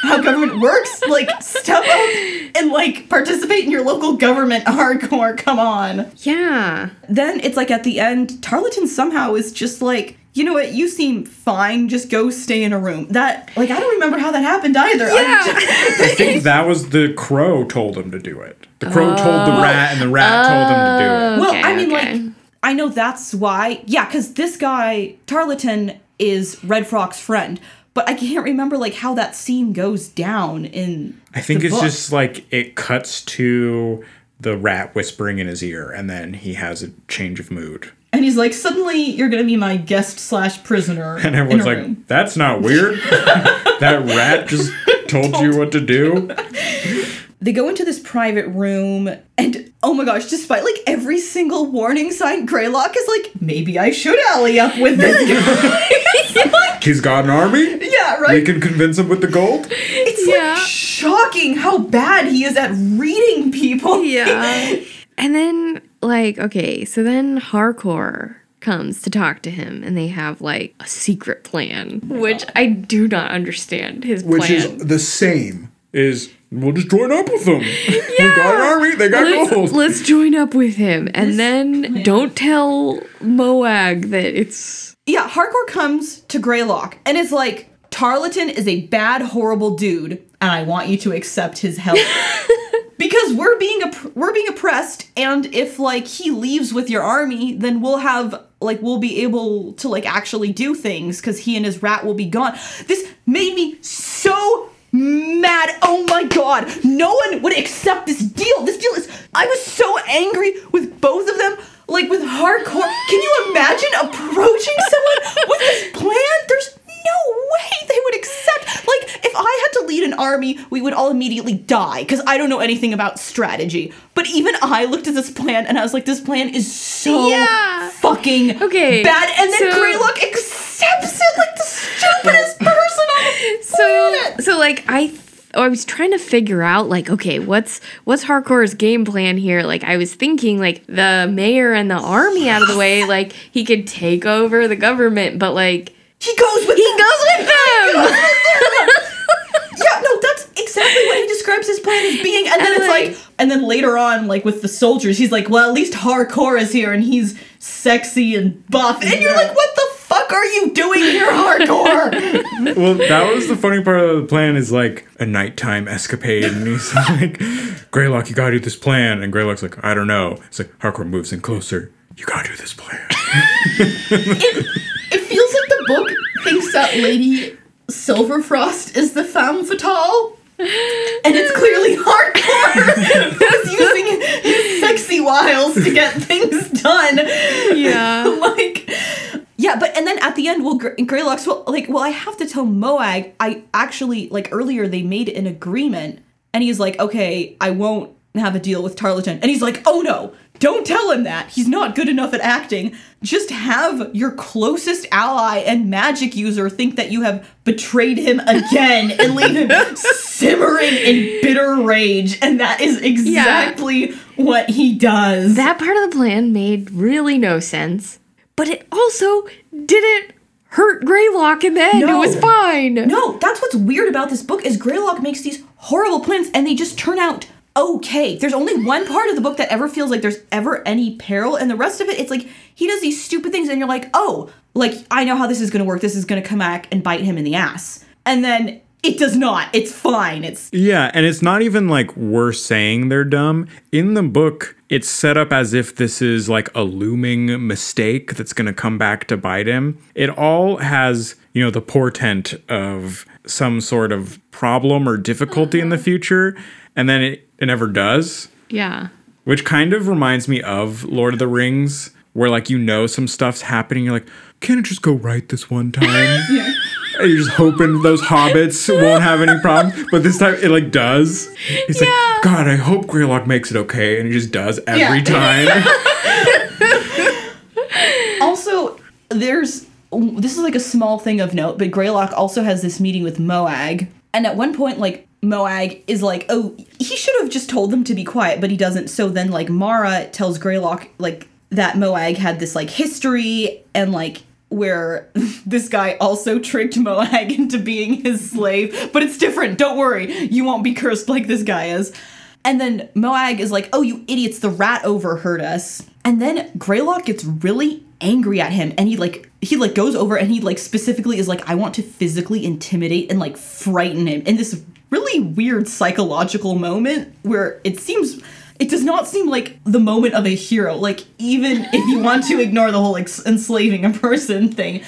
how government works. Like step up and like participate in your local government. Hardcore, come on. Yeah. Then it's like at the end, Tarleton somehow is just like. You know what? You seem fine. Just go stay in a room. That, like, I don't remember how that happened either. Yeah. just- I think that was the crow told him to do it. The crow told the oh. rat, and the rat told him to do it. Oh. Well, I mean, okay. like, I know that's why. Yeah, because this guy, Tarleton, is Red Frog's friend. But I can't remember, like, how that scene goes down in. I think it's book. just like it cuts to the rat whispering in his ear, and then he has a change of mood. And he's like, suddenly you're gonna be my guest slash prisoner. And everyone's like, room." that's not weird. that rat just told you what to do. They go into this private room, and oh my gosh, despite like every single warning sign, Greylock is like, maybe I should ally up with this guy. He's got an army. yeah, right. We can convince him with the gold. It's Yeah. like shocking how bad he is at reading people. Yeah. and then, like, okay, so then Hardcore comes to talk to him, and they have like a secret plan, which I do not understand his plan. Which plan. is the same. Is we'll just join up with them. We got an army. They got let's, gold. let's join up with him, and then don't tell Moag that it's Yeah, Hardcore comes to Greylock and is like, Tarleton is a bad, horrible dude, and I want you to accept his help. because we're being opp- we're being oppressed, and if like he leaves with your army, then we'll have like we'll be able to like actually do things because he and his rat will be gone. This made me so mad. Oh my god. No one would accept this deal. This deal is I was so angry with both of them. Like with hardcore. Can you imagine approaching someone with this plan? There's no way they would accept. Like if I had to lead an army, we would all immediately die because I don't know anything about strategy. But even I looked at this plan and I was like, this plan is so Yeah. fucking Okay, bad. And then so- Greylock accepts it like the stupidest person so so like I th- oh, I was trying to figure out like okay what's what's hardcore's game plan here like I was thinking like the mayor and the army out of the way like he could take over the government but like He goes with he them. goes with them Yeah, no, that's exactly what he describes his plan as being. And then And, it's like- like, and then later on, like with the soldiers, he's like, well, at least hardcore is here and he's sexy and buff. And you're like, what the fuck are you doing here, hardcore? Well, that was the funny part of the plan is like a nighttime escapade, and he's like, Greylock, you gotta do this plan. And Greylock's like, I don't know. It's like, Hardcore moves in closer. You gotta do this plan. it feels like the book thinks that Lady Silverfrost is the femme fatale. And it's clearly hardcore who's using sexy wiles to get things done. yeah. Like yeah but and then at the end well Gr- greylock's well like well i have to tell moag i actually like earlier they made an agreement and he's like okay i won't have a deal with tarleton. And he's like oh no don't tell him that. He's not good enough at acting. Just have your closest ally and magic user think that you have betrayed him again and leave him simmering in bitter rage. And that is exactly what he does that part of the plan made really no sense but it also didn't hurt Greylock in the end No. it was fine No, that's what's weird about this book is Greylock makes these horrible plans and they just turn out okay. There's only one part of the book that ever feels like there's ever any peril, and the rest of it, it's like he does these stupid things, and you're like, oh, like I know how this is gonna work. This is gonna come back and bite him in the ass. And then it does not. It's fine. It's Yeah, and it's not even like we're saying they're dumb. In the book, it's set up as if this is like a looming mistake that's going to come back to bite him. It all has, you know, the portent of some sort of problem or difficulty in the uh-huh. future, and then it, it never does, Yeah. which kind of reminds me of Lord of the Rings, where like you know some stuff's happening, you're like, can it just go right this one time? And you're just hoping those hobbits won't have any problems. But this time it like does. He's Yeah. like, God, I hope Greylock makes it okay. And he just does every Yeah. time. also there's this is like a small thing of note, but Greylock also has this meeting with Moag, and at one point, like Moag is like, "Oh, he should have just told them to be quiet," but he doesn't. So then, like Mara tells Greylock like that Moag had this like history and like where this guy also tricked Moag into being his slave, but it's different. Don't worry, you won't be cursed like this guy is. And then Moag is like, "Oh, you idiots! The rat overheard us." And then Greylock gets really angry at him, and he like he like goes over and he like specifically is like, "I want to physically intimidate and like frighten him." In this really weird psychological moment where it seems it does not seem like the moment of a hero. Like even if you want to ignore the whole ex- enslaving a person thing,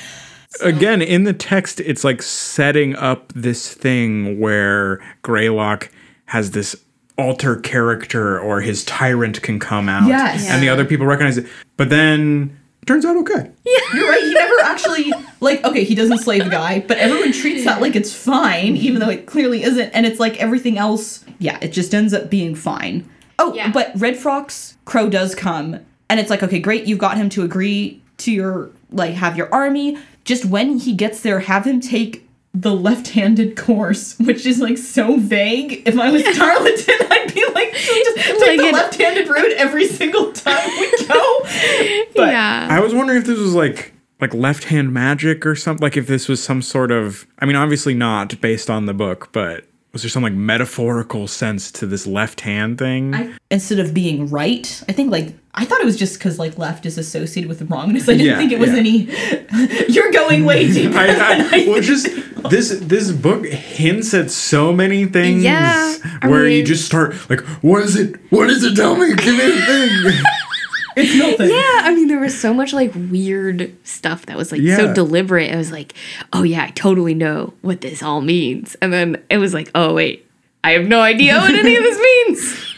Again, in the text, it's like setting up this thing where Greylock has this alter character or his tyrant can come out. Yes. And the other people recognize it. But then it turns out okay. Yeah. You're right. He never actually like okay. He doesn't slay the guy, but everyone treats that like it's fine, even though it clearly isn't. And it's like everything else. Yeah, it just ends up being fine. Oh, Yeah. but Red Frock's crow does come, and it's like okay, great. You've got him to agree to your like have your army. Just when he gets there, have him take the left-handed course, which is like so vague. If I was Tarleton, I'd be like, just take Like the it- left-handed route every single time we go. But- yeah. I was wondering if this was like like left hand magic or something. Like if this was some sort of I mean, obviously not based on the book, but was there some like metaphorical sense to this left hand thing? I, instead of being right, I think like I thought it was just because like left is associated with wrongness. I didn't Yeah, think it was yeah. any. You're going way deeper. I, than I, I well, just this this book hints at so many things Yeah, I where you just start like, what is it? What is it? Tell me, give me a thing. It's nothing. Yeah, I mean, there was so much like weird stuff that was like Yeah. so deliberate. I was like, oh yeah, I totally know what this all means. And then it was like, oh wait, I have no idea what any of this means.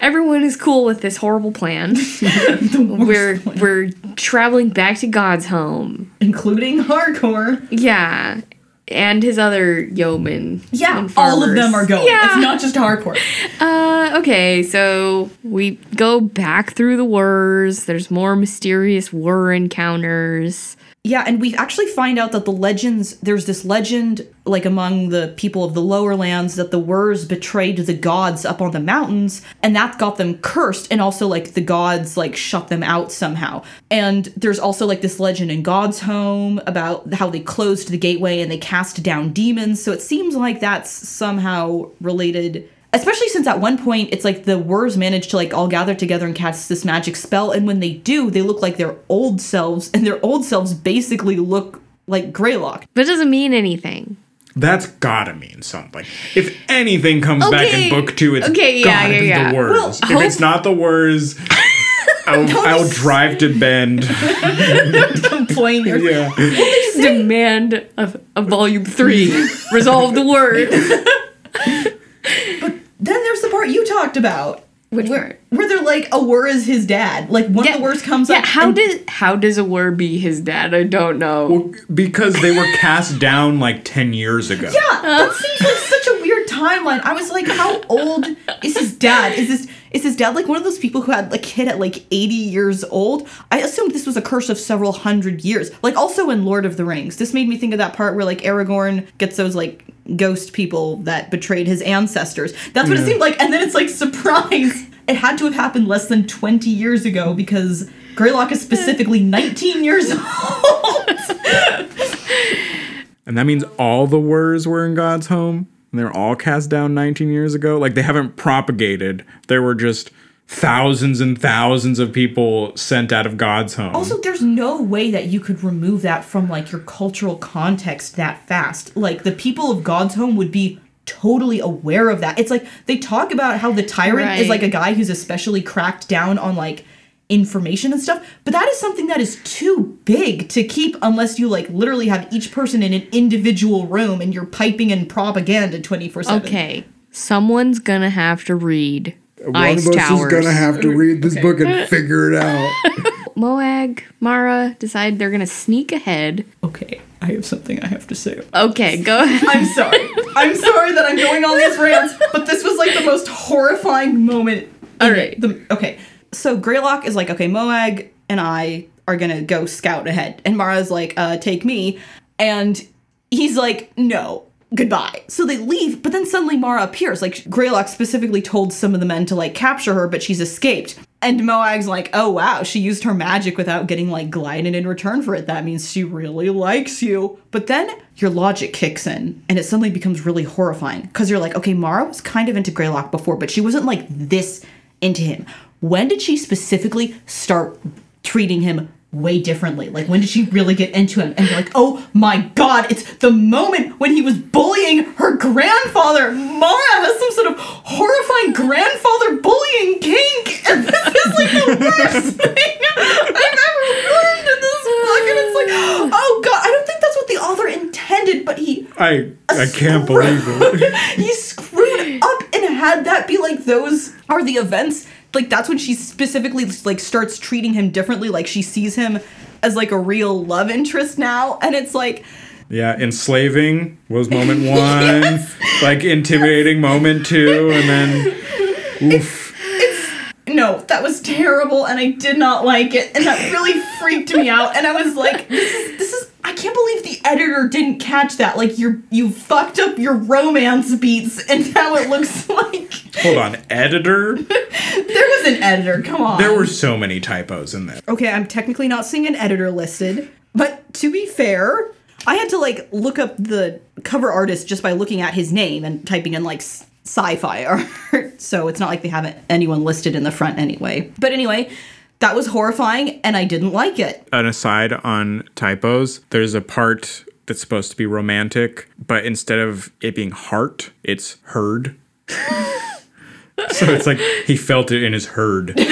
Everyone is cool with this horrible plan. we're we're traveling back to God's home. including hardcore. Yeah. And his other yeomen. Yeah, all of them are going. Yeah. It's not just hardcore. Uh, okay, so we go back through the Wurs. There's more mysterious Wur encounters. Yeah, and we actually find out that the legends there's this legend like among the people of the lower lands that the Wurs betrayed the gods up on the mountains and that got them cursed and also like the gods like shut them out somehow. And there's also like this legend in God's home about how they closed the gateway and they cast down demons. So it seems like that's somehow related especially since at one point it's like the Wurs manage to like all gather together and cast this magic spell and when they do they look like their old selves and their old selves basically look like Greylock. But it doesn't mean anything. That's gotta mean something. If anything comes back in book two, it's okay, yeah, gotta yeah, be yeah. the Wurs. Well, if hope- it's not the Wurs, I'll, I'll drive to Bend. Complain. yeah. Demand of, of volume three. Resolve the Wur. Then there's the part you talked about. Which where, part? Where they're like, a Wur is his dad. Like one of the Wurs comes yeah, up. how and- does how does a Wur be his dad? I don't know. Well, because they were cast down like 10 years ago. Yeah, that seems like such a weird timeline. I was like, how old is his dad? Is this is his dad like one of those people who had a kid at like 80 years old? I assumed this was a curse of several hundred years. Like also in Lord of the Rings. This made me think of that part where like Aragorn gets those like ghost people that betrayed his ancestors. That's what it seemed like. And then it's like surprise. It had to have happened less than 20 years ago because Greylock is specifically 19 years old. And that means all the Wurs were in God's home. And they're all cast down 19 years ago. Like they haven't propagated. There were just thousands and thousands of people sent out of God's home. Also, there's no way that you could remove that from like your cultural context that fast. Like the people of God's home would be totally aware of that. It's like they talk about how the tyrant is like a guy who's especially cracked down on like information and stuff, but that is something that is too big to keep unless you like literally have each person in an individual room and you're piping in propaganda 24/7. Okay, someone's gonna have to read One Ice of us Towers. is gonna have to read this book and figure it out. Moag, Mara decide they're gonna sneak ahead. Okay, I have something I have to say. Okay, go ahead. I'm sorry. I'm sorry that I'm going on these rants, but this was like the most horrifying moment. All right. The, okay. So Greylock is like, okay, Moag and I are gonna go scout ahead. And Mara's like, uh, take me. And he's like, no, goodbye. So they leave, but then suddenly Mara appears. Like Greylock specifically told some of the men to like capture her, but she's escaped. And Moag's like, oh wow, she used her magic without getting like glided in return for it. That means she really likes you. But then your logic kicks in and it suddenly becomes really horrifying. Because you're like, okay, Mara was kind of into Greylock before, but she wasn't like this into him. When did she specifically start treating him way differently? Like when did she really get into him and be like, oh my god, it's the moment when he was bullying her grandfather. Mara has some sort of horrifying grandfather bullying kink, and this is like the worst thing I've ever learned in this book. And it's like, oh god, I don't think that's what the author intended, but he I I can't believe it. he screwed up and had that be like those are the events like that's when she specifically like starts treating him differently. Like she sees him as like a real love interest now and it's like Yeah, enslaving was moment one, like intimidating moment two, and then oof. It's no that was terrible and i did not like it and that really freaked me out and i was like this is this is i can't believe the editor didn't catch that like you're you fucked up your romance beats and now it looks like Hold on, editor. there was an editor come on There were so many typos in there. Okay, I'm technically not seeing an editor listed, but to be fair, I had to like look up the cover artist just by looking at his name and typing in like sci-fi art. so it's not like they haven't anyone listed in the front anyway. But anyway, that was horrifying and I didn't like it. An aside on typos, there's a part that's supposed to be romantic, but instead of it being heart, it's herd. so it's like he felt it in his herd.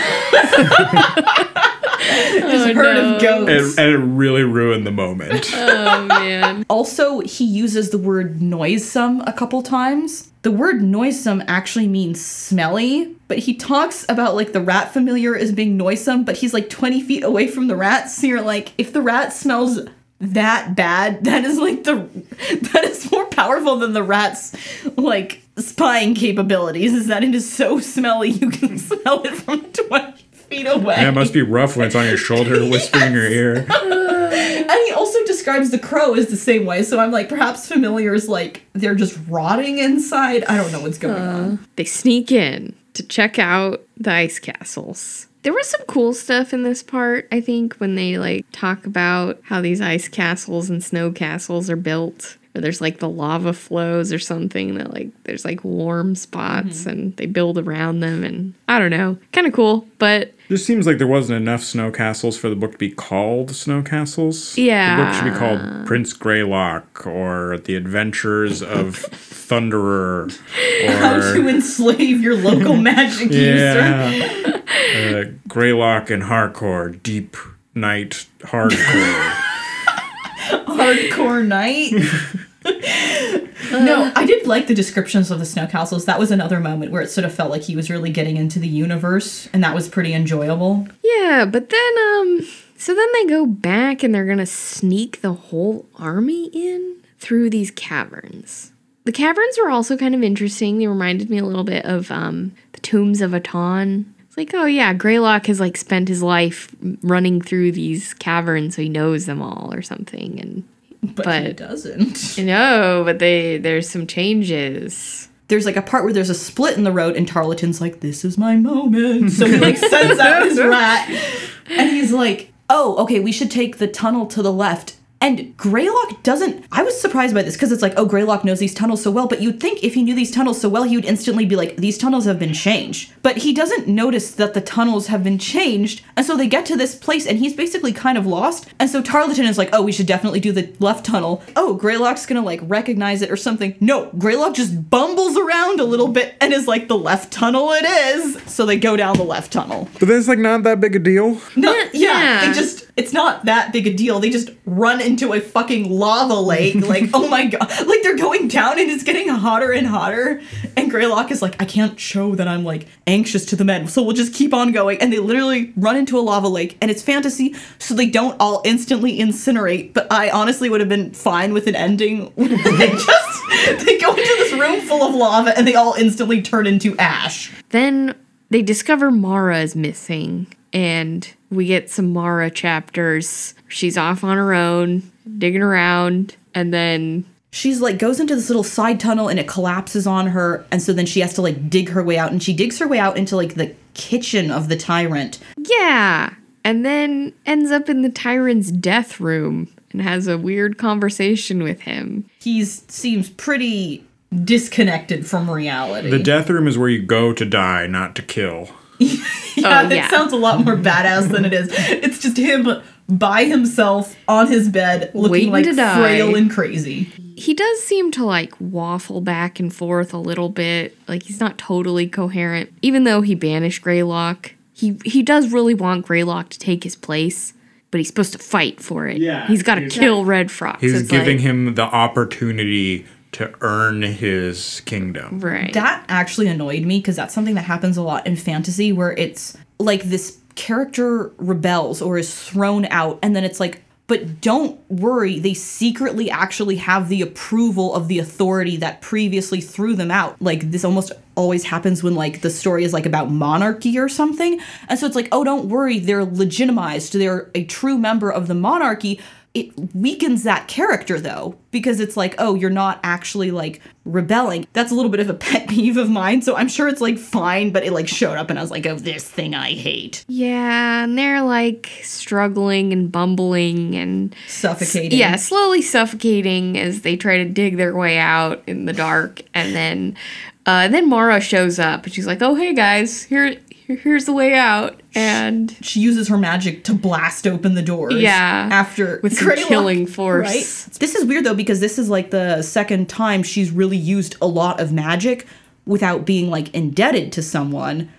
His oh, herd of goats. And, and it really ruined the moment. Oh man. Also, he uses the word noisome a couple times. The word noisome actually means smelly, but he talks about like the rat familiar as being noisome, but he's like 20 feet away from the rat. So you're like, if the rat smells that bad, that is like the that is more powerful than the rat's like spying capabilities, is that it is so smelly you can smell it from 20 feet away. Yeah, it must be rough when it's on your shoulder, whispering in your ear. And he also describes the crow as the same way. So I'm like, perhaps familiars like they're just rotting inside. I don't know what's going on. They sneak in to check out the ice castles. There was some cool stuff in this part, I think, when they like talk about how these ice castles and snow castles are built. Or there's like the lava flows or something that like there's like warm spots and they build around them and I don't know. Kind of cool, but Just seems like there wasn't enough snow castles for the book to be called Snow Castles. Yeah, the book should be called Prince Greylock or The Adventures of Thunderer How to enslave your local magic user. yeah, uh, Greylock and Harcourt, Deep Night Hardcore. Hardcore night. no, I did like the descriptions of the snow castles. That was another moment where it sort of felt like he was really getting into the universe, and that was pretty enjoyable. yeah, but then um so then they go back and they're to sneak the whole army in through these caverns. The caverns were also kind of interesting. They reminded me a little bit of um the tombs of Atuan. It's like, oh yeah, Greylock has like spent his life running through these caverns so he knows them all or something and But, he doesn't. no, but they there's some changes. There's like a part where there's a split in the road, and Tarleton's like, "This is my moment." So he like sends out his rat, and he's like, "Oh, okay, we should take the tunnel to the left." And Greylock doesn't. I was surprised by this because it's like, oh, Greylock knows these tunnels so well, but you'd think if he knew these tunnels so well, he would instantly be like, these tunnels have been changed. But he doesn't notice that the tunnels have been changed. And so they get to this place and he's basically kind of lost. And so Tarleton is like, oh, we should definitely do the left tunnel. Oh, Greylock's gonna like recognize it or something. No, Greylock just bumbles around a little bit and is like, the left tunnel it is. So they go down the left tunnel. But then it's like not that big a deal. No, Yeah, yeah, yeah. they just it's not that big a deal. They just run into a fucking lava lake. Like, oh my god. Like they're going down and it's getting hotter and hotter. And Greylock is like, I can't show that I'm like anxious to the men, so we'll just keep on going. And they literally run into a lava lake and it's fantasy, so they don't all instantly incinerate. But I honestly would have been fine with an ending where they just they go into this room full of lava and they all instantly turn into ash. Then they discover Mara is missing, and we get some Mara chapters. She's off on her own, digging around, and then she's like goes into this little side tunnel and it collapses on her and so then she has to like dig her way out and she digs her way out into like the kitchen of the tyrant yeah, and then ends up in the tyrant's death room and has a weird conversation with him. he seems pretty disconnected from reality The death room is where you go to die, not to kill. yeah, Oh, that yeah. sounds a lot more badass than it is it's just him by himself on his bed looking Waiting like frail and crazy He does seem to like waffle back and forth a little bit. Like he's not totally coherent. Even though he banished Greylock, he he does really want Greylock to take his place, but he's supposed to fight for it. Yeah, he's got to kill Red Frost. He's It's giving like- him the opportunity to earn his kingdom. right. That actually annoyed me because that's something that happens a lot in fantasy where it's like this character rebels or is thrown out, and then it's like, but don't worry, they secretly actually have the approval of the authority that previously threw them out. Like, this almost always happens when, like, the story is like about monarchy or something. And so it's like, oh, don't worry, they're legitimized, they're a true member of the monarchy it weakens that character though because it's like oh you're not actually like rebelling that's a little bit of a pet peeve of mine so i'm sure it's like fine but it like showed up and i was like oh this thing i hate yeah, and they're like struggling and bumbling and suffocating yeah, slowly suffocating as they try to dig their way out in the dark. And then, uh, then Mara shows up and she's like, "Oh, hey guys, here, here here's the way out." And she uses her magic to blast open the doors Yeah, after with some Greylock, killing force. right this is weird though because this is like the second time she's really used a lot of magic without being like indebted to someone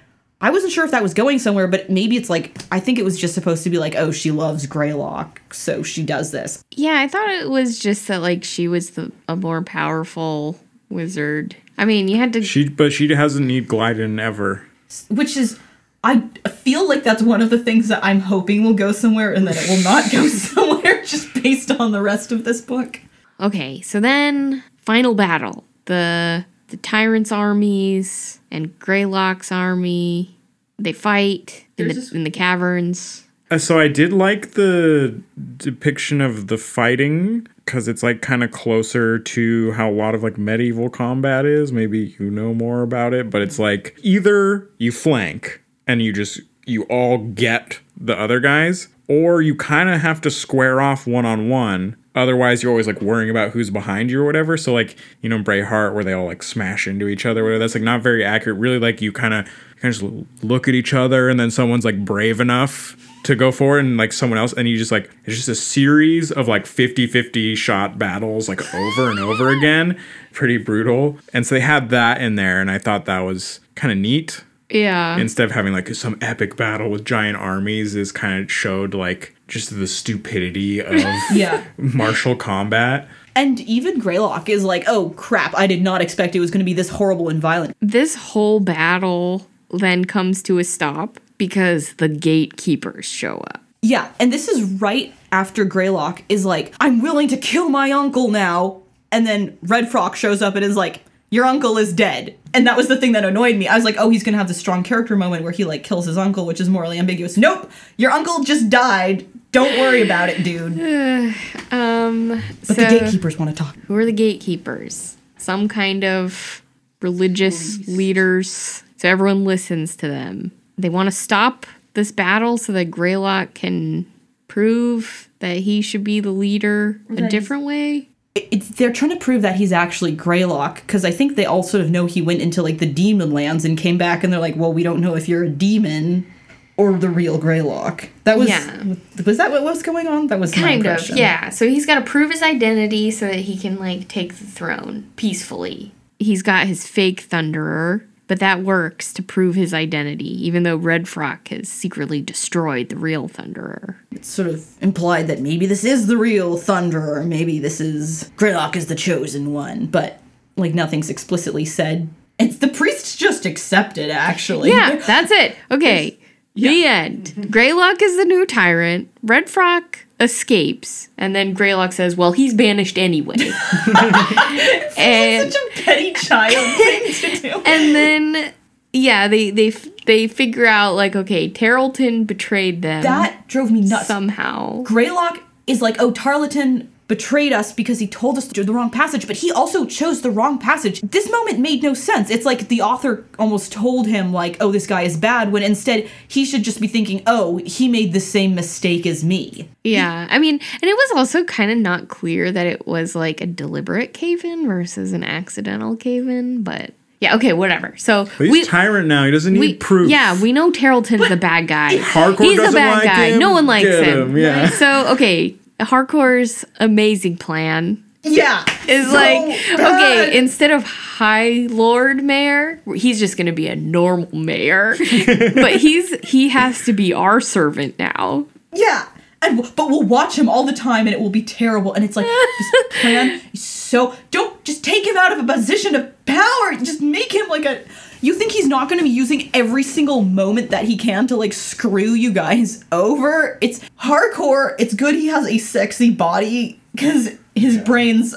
I wasn't sure if that was going somewhere, but maybe it's like I think it was just supposed to be like, oh, she loves Greylock, so she does this. Yeah, I thought it was just that like she was the a more powerful wizard. I mean, you had to. She, but she doesn't need Glyden ever. Which is I feel like that's one of the things that I'm hoping will go somewhere and that it will not go somewhere just based on the rest of this book. Okay, so then final battle. The the tyrant's armies and Greylock's army. They fight in There's the this- in the caverns. Uh, So I did like the depiction of the fighting because it's like kind of closer to how a lot of like medieval combat is. Maybe you know more about it, but it's mm-hmm. like either you flank and you just you all get the other guys, or you kind of have to square off one on one. Otherwise, you're always like worrying about who's behind you or whatever. So like you know Braveheart, where they all like smash into each other. Whatever. That's like not very accurate. Really, like you kind of kind of just look at each other, and then someone's like brave enough to go for it and like someone else and you just like it's just a series of like 50-50 shot battles like over and over again pretty brutal and so they had that in there and i thought that was kind of neat Yeah. instead of having like some epic battle with giant armies is kind of showed like just the stupidity of Yeah. martial combat And even Greylock is like, oh crap, I did not expect it was going to be this horrible and violent. this whole battle then comes to a stop because the gatekeepers show up. Yeah, and this is right after Greylock is like, I'm willing to kill my uncle now. And then Red Frock shows up and is like, your uncle is dead. And that was the thing that annoyed me. I was like, oh, he's gonna have this strong character moment where he like kills his uncle, which is morally ambiguous. Nope, your uncle just died. Don't worry about it, dude. Um, But so the gatekeepers want to talk. who are the gatekeepers? Some kind of religious leaders. So everyone listens to them. They want to stop this battle so that Greylock can prove that he should be the leader a different way. It's they're trying to prove that he's actually Greylock because I think they all sort of know he went into like the demon lands and came back and they're like, well, we don't know if you're a demon or the real Greylock. That was Yeah. was that what was going on? That was my Kind of, yeah. So he's got to prove his identity so that he can like take the throne peacefully. He's got his fake Thunderer, but that works to prove his identity, even though Red Frock has secretly destroyed the real Thunderer. It's sort of implied that maybe this is the real Thunderer, maybe this is Greylock is the chosen one, but like nothing's explicitly said. It's the priests just accept it actually. Yeah, that's it. Okay. The end. Greylock is the new tyrant. Red Frock escapes, and then Greylock says, "Well, he's banished anyway." and Such a petty child thing to do. and then yeah, they they they figure out like, okay, Tarleton betrayed them That drove me nuts. somehow. Greylock is like, oh, Tarleton betrayed us because he told us the wrong passage, but he also chose the wrong passage. This moment made no sense. It's like the author almost told him, like, oh, this guy is bad, when instead he should just be thinking, oh, he made the same mistake as me. Yeah, I mean, and it was also kind of not clear that it was like a deliberate cave-in versus an accidental cave-in, but yeah, okay, whatever. So But he's we tyrant now. He doesn't need we proof. yeah, we know Tarleton's the bad guy. Hardcore He's the doesn't bad like guy. him, No one likes get him. him, yeah. So okay, Hardcore's amazing plan Yeah. is so like bad. okay, instead of High Lord Mayor, he's just gonna be a normal mayor, but he's he has to be our servant now. Yeah. And, but we'll watch him all the time and it will be terrible. And it's like, this plan is so. Don't just take him out of a position of power. Just make him like a. You think he's not going to be using every single moment that he can to like screw you guys over? It's hardcore. It's good he has a sexy body because his brains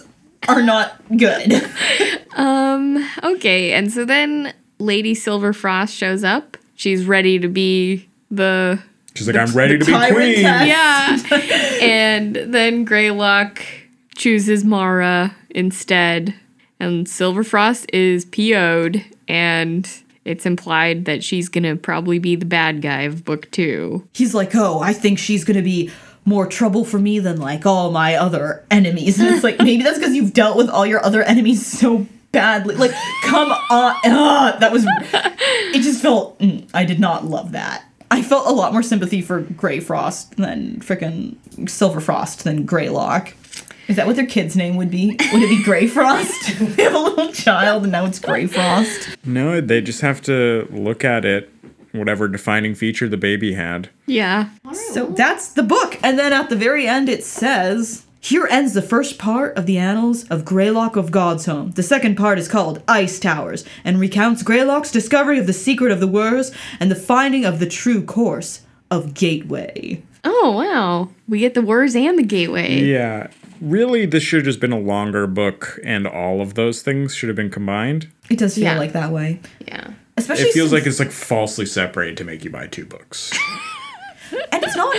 are not good. Um, okay, and so then Lady Silverfrost shows up. She's ready to be the She's like, I'm ready to be queen. test. yeah. and then Greylock chooses Mara instead, and Silverfrost is PO'd, and it's implied that she's gonna probably be the bad guy of book two. he's like, oh, I think she's gonna be more trouble for me than like all my other enemies. And it's like, maybe that's because you've dealt with all your other enemies so badly. Like, come on. Ugh, that was. It just felt. mm, I did not love that. I felt a lot more sympathy for Grey Frost than frickin' Silver Frost than Greylock. Is that what their kid's name would be? Would it be Grey Frost? they have a little child and now it's Grey Frost. No, they just have to look at it, whatever defining feature the baby had. Yeah. So that's the book. And then at the very end, it says Here ends the first part of the annals of Greylock of God's Home. The second part is called Ice Towers and recounts Greylock's discovery of the secret of the Wurs and the finding of the true course of Gateway. Oh wow. We get the Wurs and the gateway. Yeah. Really, this should have just been a longer book, and all of those things should have been combined. It does feel Yeah. like that way. Yeah. Especially It feels since- like it's like falsely separated to make you buy two books. and it's not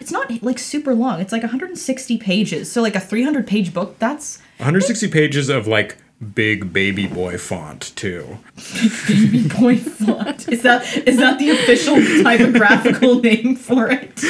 it's not like super long. It's like 160 pages. So like a 300 page book, that's 160 pages of like big baby boy font too. baby boy font. Is that is that the official typographical name for it?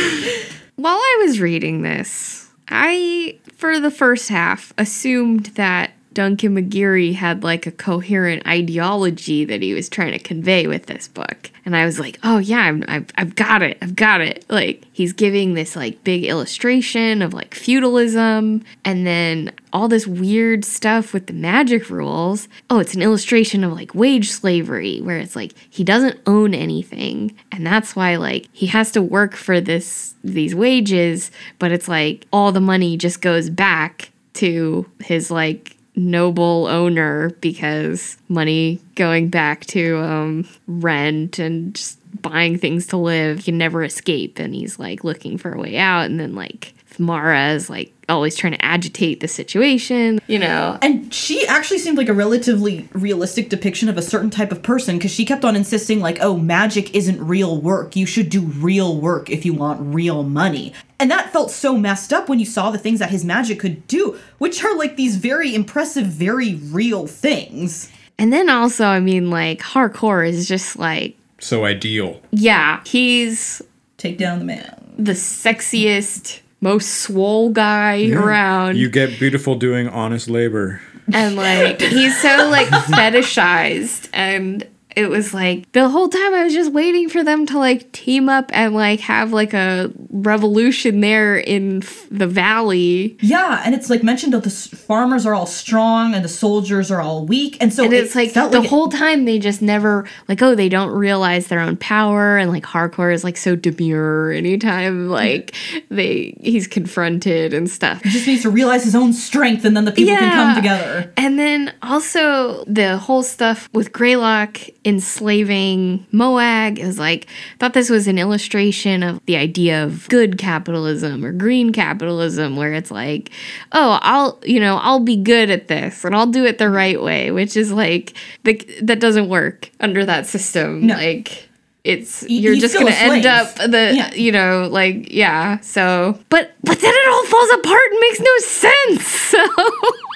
While I was reading this, I, for the first half, assumed that Duncan McGeary had like a coherent ideology that he was trying to convey with this book. And I was like, oh yeah, I'm, I've, I've got it. I've got it. Like, he's giving this like big illustration of like feudalism and then all this weird stuff with the magic rules. Oh, it's an illustration of like wage slavery where it's like he doesn't own anything. And that's why like he has to work for this these wages, but it's like all the money just goes back to his like noble owner because money going back to um, rent and just buying things to live can never escape. And he's like looking for a way out and then like Mara is like always trying to agitate the situation you know And she actually seemed like a relatively realistic depiction of a certain type of person because she kept on insisting, like, oh, magic isn't real work. You should do real work if you want real money. And that felt so messed up when you saw the things that his magic could do, which are like these very impressive, very real things. and then also I mean like hardcore is just like So ideal. yeah he's Take down the man. the sexiest, most swole guy around. You get beautiful doing honest labor. and like he's so like fetishized and it was like the whole time I was just waiting for them to like team up and like have like a revolution there in f- the valley. Yeah, and it's like mentioned that the s- farmers are all strong and the soldiers are all weak, and so And it it's like felt the like it- whole time they just never like oh they don't realize their own power and like hardcore is like so demure anytime like they he's confronted and stuff. he just needs to realize his own strength, and then the people can come together. And then also the whole stuff with Greylock enslaving Moag is like thought this was an illustration of the idea of good capitalism or green capitalism where it's like, oh, I'll you know, I'll be good at this and I'll do it the right way, which is like the, that doesn't work under that system. No. Like it's He- you're just gonna end up the Yeah. you know like yeah so but but then it all falls apart and makes no sense so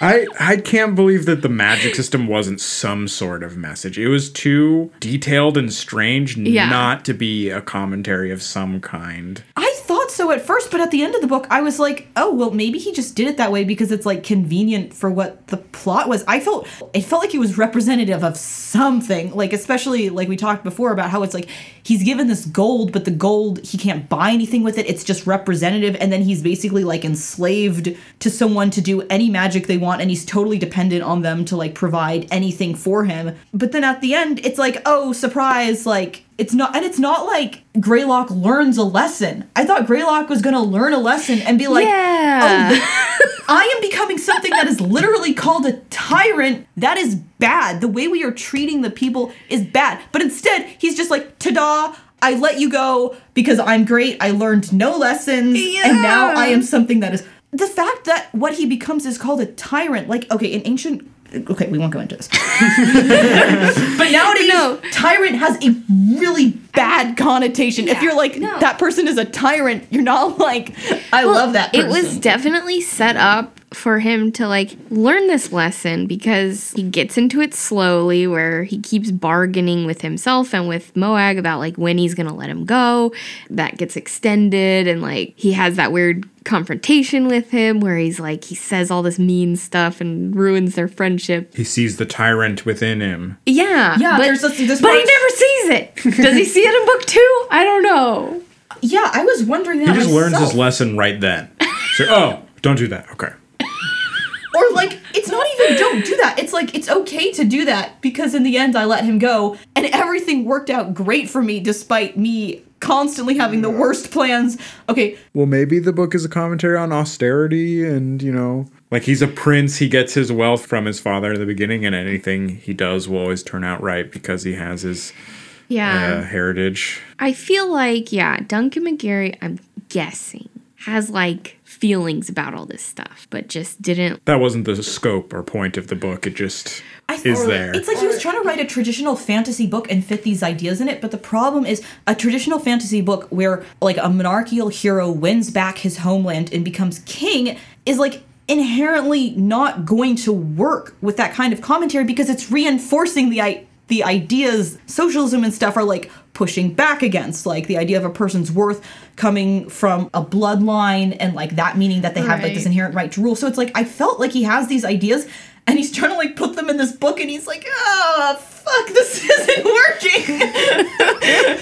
I I can't believe that the magic system wasn't some sort of message. It was too detailed and strange Yeah. not to be a commentary of some kind. I thought so at first, but at the end of the book, I was like, oh, well, maybe he just did it that way because it's like convenient for what the plot was. I felt it felt like he was representative of something, like especially like we talked before about how it's like he's given this gold, but the gold he can't buy anything with it. It's just representative, and then he's basically like enslaved to someone to do any magic they want, and he's totally dependent on them to like provide anything for him. But then at the end, it's like, oh, surprise, like it's not and it's not like Greylock learns a lesson. I thought Greylock was gonna learn a lesson and be like, yeah oh, I am becoming something that is literally called a tyrant. That is bad. The way we are treating the people is bad. But instead, he's just like, ta-da, I let you go because I'm great. I learned no lessons. And now I am something that is the fact that what he becomes is called a tyrant. Like, okay, in ancient okay, we won't go into this. but nowadays, No. tyrant has a really bad connotation. If you're like No. that person is a tyrant, you're not like I Well, love that. it was definitely set up for him to like learn this lesson because he gets into it slowly where he keeps bargaining with himself and with Moag about like when he's gonna let him go that gets extended and like he has that weird confrontation with him where he's like he says all this mean stuff and ruins their friendship He sees the tyrant within him. yeah Yeah, but, there's this- this but he never sees it does he see it in book two i don't know Yeah, I was wondering that. He just learns his lesson right then. So, oh, don't do that. Okay. Or like, it's not even don't do that. It's like it's okay to do that because in the end I let him go and everything worked out great for me despite me constantly having the worst plans. Okay, Well, maybe the book is a commentary on austerity and, you know, like he's a prince. He gets his wealth from his father in the beginning, and anything he does will always turn out right because he has his yeah uh, heritage. I feel like, yeah, Duncan McGeary, I'm guessing, has like feelings about all this stuff, but just didn't. That wasn't the scope or point of the book. It just is there. It's like he was trying to write a traditional fantasy book and fit these ideas in it, but the problem is a traditional fantasy book where like a monarchical hero wins back his homeland and becomes king is like inherently not going to work with that kind of commentary because it's reinforcing the i the ideas socialism and stuff are like pushing back against like the idea of a person's worth coming from a bloodline and like that meaning that they have like this inherent right to rule. So it's like i felt like he has these ideas and he's trying to like put them in this book and he's like oh fuck this isn't working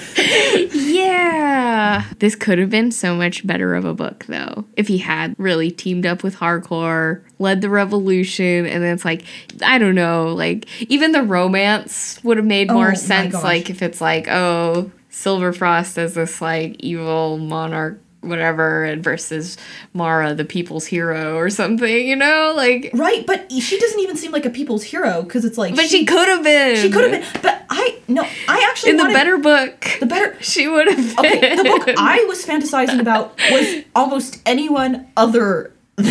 Yeah. This could have been so much better of a book, though, if he had really teamed up with Hardcore, led the revolution, and then it's like, I don't know, like, even the romance would have made Oh more my sense, like, if it's like, oh, Silver Frost as this, like, evil monarch. Whatever, and versus Mara, the people's hero, or something, you know, like. right but she doesn't even seem like a people's hero because it's like But she could have been. she could have been but i no i actually in the wanted- better book. the better She would have. okay the book i was fantasizing about was almost anyone other is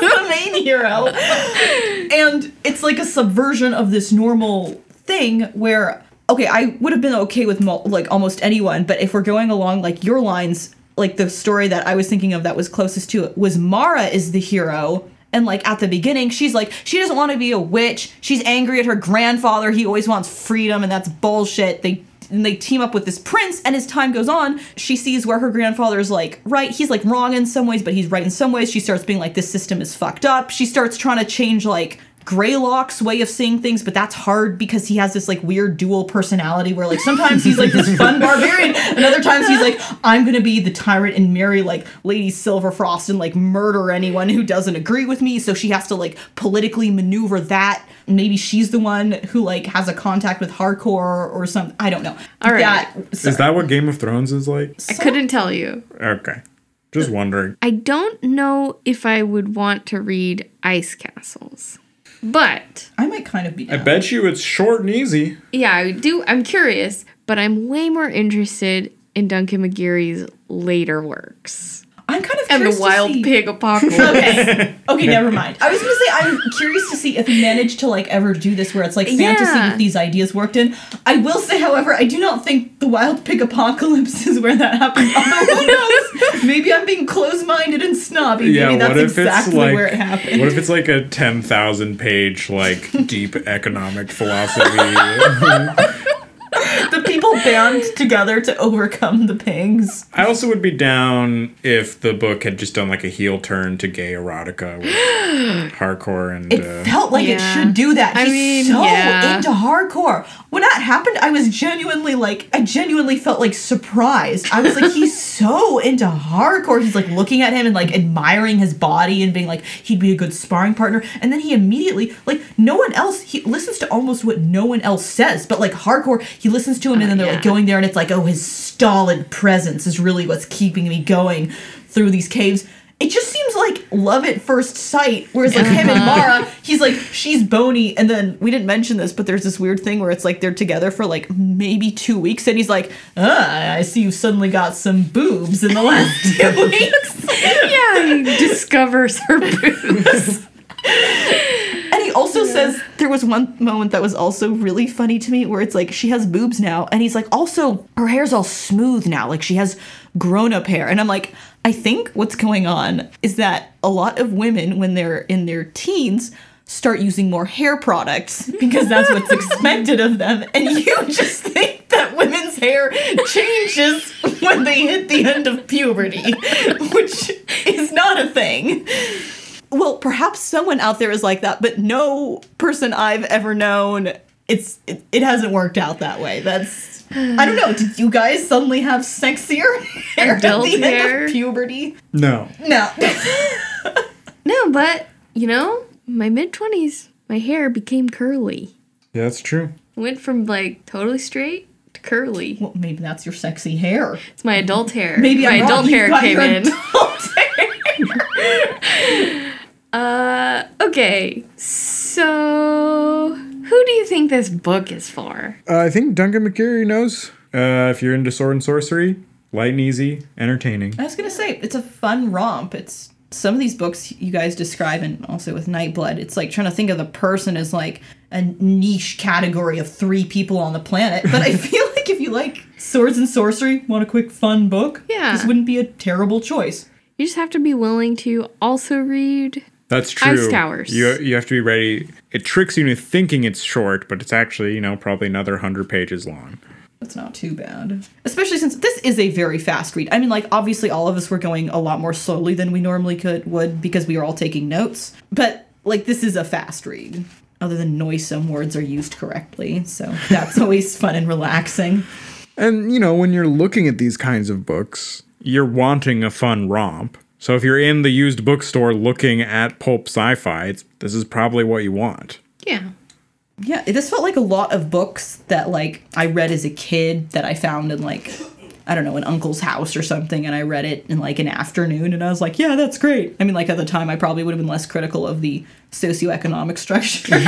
the main hero. And it's like a subversion of this normal thing where okay, I would have been okay with mul- like almost anyone, but if we're going along like your lines, like the story that I was thinking of that was closest to it was Mara is the hero. And like at the beginning, she's like, she doesn't want to be a witch. She's angry at her grandfather. He always wants freedom, and that's bullshit. They and they team up with this prince and as time goes on she sees where her grandfather's like right he's like wrong in some ways but he's right in some ways she starts being like this system is fucked up she starts trying to change like Greylock's way of seeing things, but that's hard because he has this like weird dual personality where like sometimes he's like this fun barbarian, and other times he's like, I'm gonna be the tyrant and marry like Lady Silverfrost and like murder anyone who doesn't agree with me. So she has to like politically maneuver that. Maybe she's the one who like has a contact with hardcore or something. I don't know. All right. That, Is that what Game of Thrones is like? I couldn't tell you. Okay. Just wondering. I don't know if I would want to read Ice Castles. But I might kind of be. I bet you it's short and easy. yeah, I do I'm curious, but I'm way more interested in Duncan McGeary's later works. I'm kind of And curious the to Wild see- Pig Apocalypse. okay. Okay, never mind. I was gonna say I'm curious to see if he managed to like ever do this where it's like fantasy Yeah. with these ideas worked in. I will say, however, I do not think the wild pig apocalypse is where that happened. Although who knows? Maybe I'm being close-minded and snobby. Yeah, Maybe that's what if exactly it's like where it happened. what if it's like a ten thousand page like deep economic philosophy? the people band together to overcome the pigs. I also would be down if the book had just done like a heel turn to gay erotica with hardcore and It uh, felt like it should do that. I He's mean, so yeah. into hardcore. When that happened, I was genuinely like, I genuinely felt like surprised. I was like, he's so into hardcore. He's like looking at him and like admiring his body and being like, he'd be a good sparring partner. And then he immediately, like, no one else, he listens to almost what no one else says, but like hardcore, he listens to him and then they're like going there and it's like, oh, his stolid presence is really what's keeping me going through these caves. It just seems like love at first sight. Whereas like him and Mara, he's like she's bony, and then we didn't mention this, but there's this weird thing where it's like they're together for like maybe two weeks, and he's like, ah, I see you suddenly got some boobs in the last two weeks. yeah, he discovers her boobs. Also says there was one moment that was also really funny to me where it's like she has boobs now, and he's like, also her hair's all smooth now, like she has grown up hair. And I'm like, I think what's going on is that a lot of women, when they're in their teens, start using more hair products because that's what's expected of them. And you just think that women's hair changes when they hit the end of puberty, which is not a thing. Well, perhaps someone out there is like that, but no person I've ever known, it's it, it hasn't worked out that way. That's I don't know. Did you guys suddenly have sexier hair at Adult the end hair? of puberty? no. No. No, but you know, my mid twenties, my hair became curly. Yeah, that's true. Went from like totally straight to curly. well, maybe that's your sexy hair. It's my adult hair. Maybe my I'm wrong. adult You've hair got came your in. adult hair. Uh, okay. So, who do you think this book is for? Uh, I think Duncan McGeary knows. Uh, if you're into sword and sorcery, light and easy, entertaining. I was gonna say it's a fun romp. It's some of these books you guys describe, and also with Nightblood, it's like trying to think of the person as like a niche category of three people on the planet. But I feel like if you like swords and sorcery, want a quick fun book, Yeah. this wouldn't be a terrible choice. You just have to be willing to also read. That's true. Ice Towers. You you have to be ready. It tricks you into thinking it's short, but it's actually you know probably another hundred pages long. That's not too bad. Especially since this is a very fast read. I mean, like obviously all of us were going a lot more slowly than we normally could would because we were all taking notes. But like this is a fast read. Other than noisome words are used correctly, so that's always fun and relaxing. And you know when you're looking at these kinds of books, you're wanting a fun romp. So if you're in the used bookstore looking at pulp sci-fi, it's, this is probably what you want. Yeah. Yeah, this felt like a lot of books that like I read as a kid that I found in like I don't know, an uncle's house or something, and I read it in like an afternoon, and I was like, yeah, that's great. I mean, like at the time, I probably would have been less critical of the socioeconomic structure. but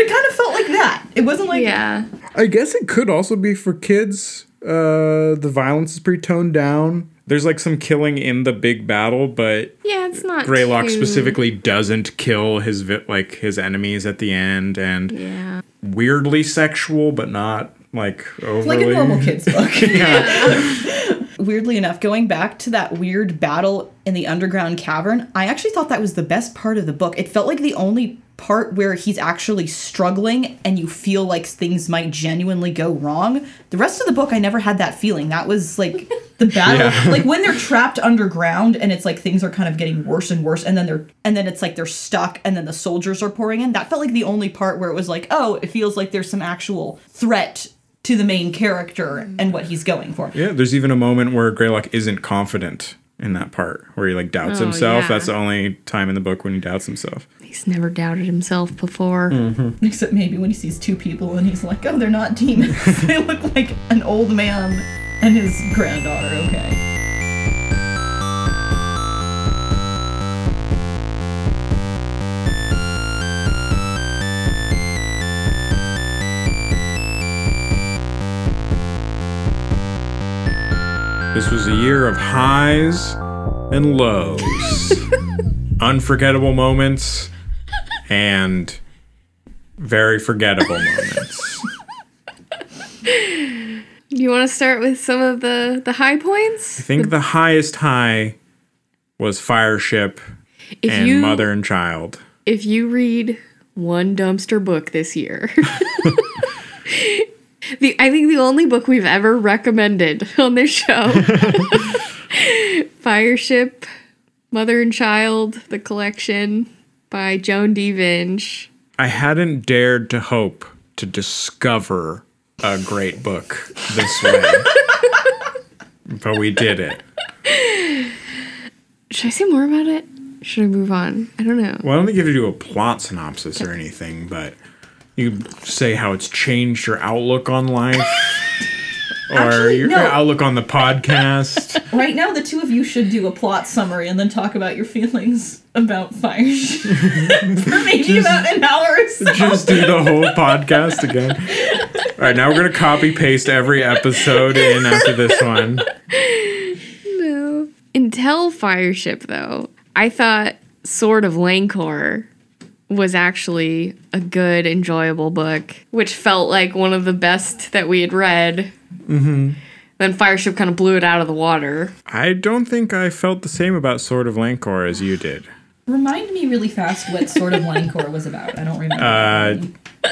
it kind of felt like that. It wasn't like Yeah. I guess it could also be for kids. Uh, the violence is pretty toned down. There's like some killing in the big battle, but Yeah, it's not. Greylock too- specifically doesn't kill his vi- like his enemies at the end, and Yeah. weirdly sexual, but not like overly. like a normal kid's book. Weirdly enough, going back to that weird battle in the underground cavern, I actually thought that was the best part of the book. It felt like the only part where he's actually struggling and you feel like things might genuinely go wrong. The rest of the book, I never had that feeling. That was like the battle, Yeah. like when they're trapped underground and it's like things are kind of getting worse and worse, and then they're and then it's like they're stuck, and then the soldiers are pouring in. That felt like the only part where it was like, oh, it feels like there's some actual threat to the main character and what he's going for. Yeah, there's even a moment where Greylock isn't confident in that part where he like doubts Oh, himself. yeah. That's the only time in the book when he doubts himself. He's never doubted himself before. Mm-hmm. Except maybe when he sees two people and he's like, oh, they're not demons. they look like an old man and his granddaughter, okay. This was a year of highs and lows, unforgettable moments, and very forgettable moments. You want to start with some of the the high points? I think the highest high was Fireship If and you Mother and Child. if you read one dumpster book this year. the I think the only book we've ever recommended on this show. Fireship, Mother and Child, the collection by Joan D. Vinge. I hadn't dared to hope to discover a great book this way. but we did it. Should I say more about it? Should I move on? I don't know. Well, I don't think you have to do a plot synopsis or anything, but you say how it's changed your outlook on life or Actually, your no. outlook on the podcast. Right now, the two of you should do a plot summary and then talk about your feelings about fire for maybe about an hour or so. Just do the whole podcast again. All right, now we're going to copy paste every episode in after this one. No. Until Fireship, though, I thought Sword of Lankor was actually a good, enjoyable book, which felt like one of the best that we had read. Mm-hmm. Then Fireship kind of blew it out of the water. I don't think I felt the same about Sword of Lankor as you did. Remind me really fast what sort of Lankor was about. I don't remember. Uh,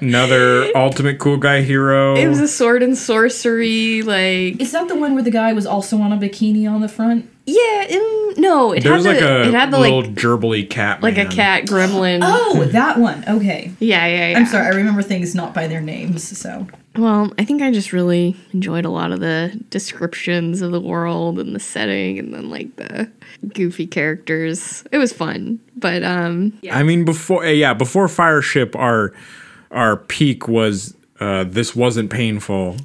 Another ultimate cool guy hero. It was a sword and sorcery, like Is that the one where the guy was also on a bikini on the front? Yeah, mm, no, it there had was the like a it had the little like gerbily cat. like a cat gremlin. Oh, that one. Okay. Yeah, yeah, yeah. I'm sorry, I remember things not by their names, so. Well, I think I just really enjoyed a lot of the descriptions of the world and the setting and then like the goofy characters. It was fun. But um I mean, before uh, yeah, before Fireship, our our peak was uh, this wasn't painful,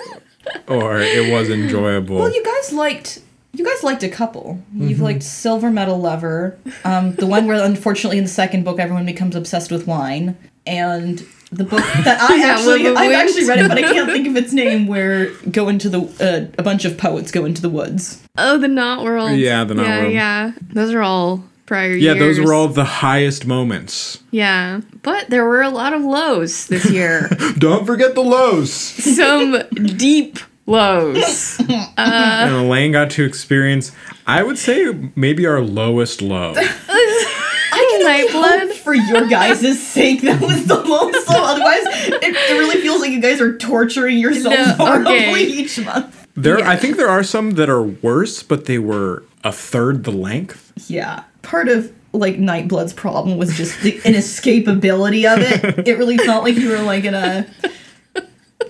or it was enjoyable. Well, you guys liked. You guys liked a couple. You've liked Silver Metal Lover, um, the one where unfortunately in the second book everyone becomes obsessed with wine, and the book that I actually Will I've Wind? actually read it, but I can't think of its name. Where go into the uh, a bunch of poets go into the woods. oh the Not-World. Yeah, the Knot yeah, World. Yeah. Those are all prior yeah, years. those were all the highest moments. Yeah. But there were a lot of lows this year. Don't forget the lows. Some deep lows. Uh, and Elaine got to experience, I would say, maybe our lowest low. I can only Nightblood? for your guys' sake that was the lowest low. Otherwise, it, it really feels like you guys are torturing yourselves No, horribly okay. each month. There, Yeah. I think there are some that are worse, but they were a third the length. Yeah. Part of like Nightblood's problem was just the inescapability of it. It really felt like you were like in a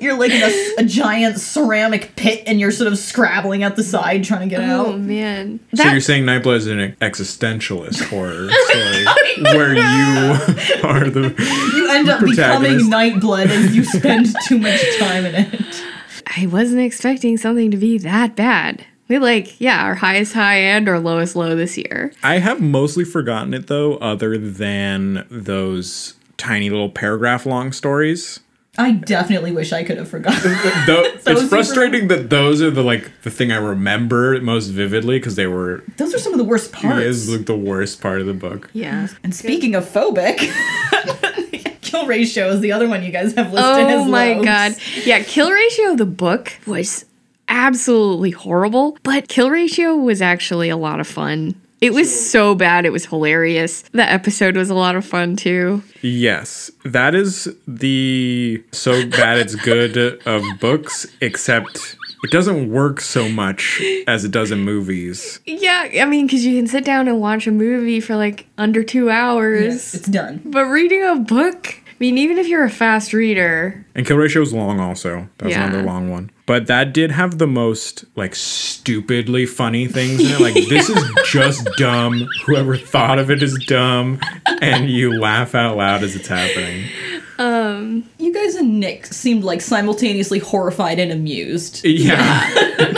you're like in a, a giant ceramic pit and you're sort of scrabbling at the side trying to get oh out. Oh man. so That- you're saying Nightblood is an existentialist horror story where you are the You end up becoming Protagonist. Nightblood as you spend too much time in it. I wasn't expecting something to be that bad. We like, yeah, our highest high and our lowest low this year. I have mostly forgotten it though, other than those tiny little paragraph long stories. I definitely wish I could have forgotten. Though Those it's are frustrating that those are the like the thing I remember most vividly because they were Those are some of the worst parts. is like the worst part of the book. Yeah. And speaking of phobic, kill ratio is the other one you guys have listed Oh as my lows. god. Yeah, kill ratio of the book was absolutely horrible, but kill ratio was actually a lot of fun. It was so bad. It was hilarious. The episode was a lot of fun too. Yes, that is the so bad it's good of books, except it doesn't work so much as it does in movies. Yeah, I mean, because you can sit down and watch a movie for like under two hours. It's done. But reading a book, I mean, even if you're a fast reader, And Kill Ratio is long also. That's Yeah. another long one. But that did have the most like stupidly funny things in it. Like this is just dumb. Whoever thought of it is dumb. And you laugh out loud as it's happening. Um, you guys and Nick seemed like simultaneously horrified and amused. Yeah.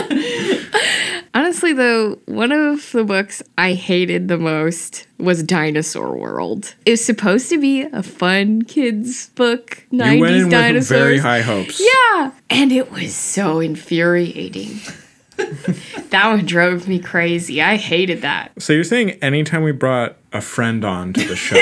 honestly, though, one of the books I hated the most was Dinosaur World. It was supposed to be a fun kids book, 90s You went in dinosaurs. with very high hopes. Yeah, and it was so infuriating. that one drove me crazy. I hated that. So you're saying anytime we brought a friend on to the show,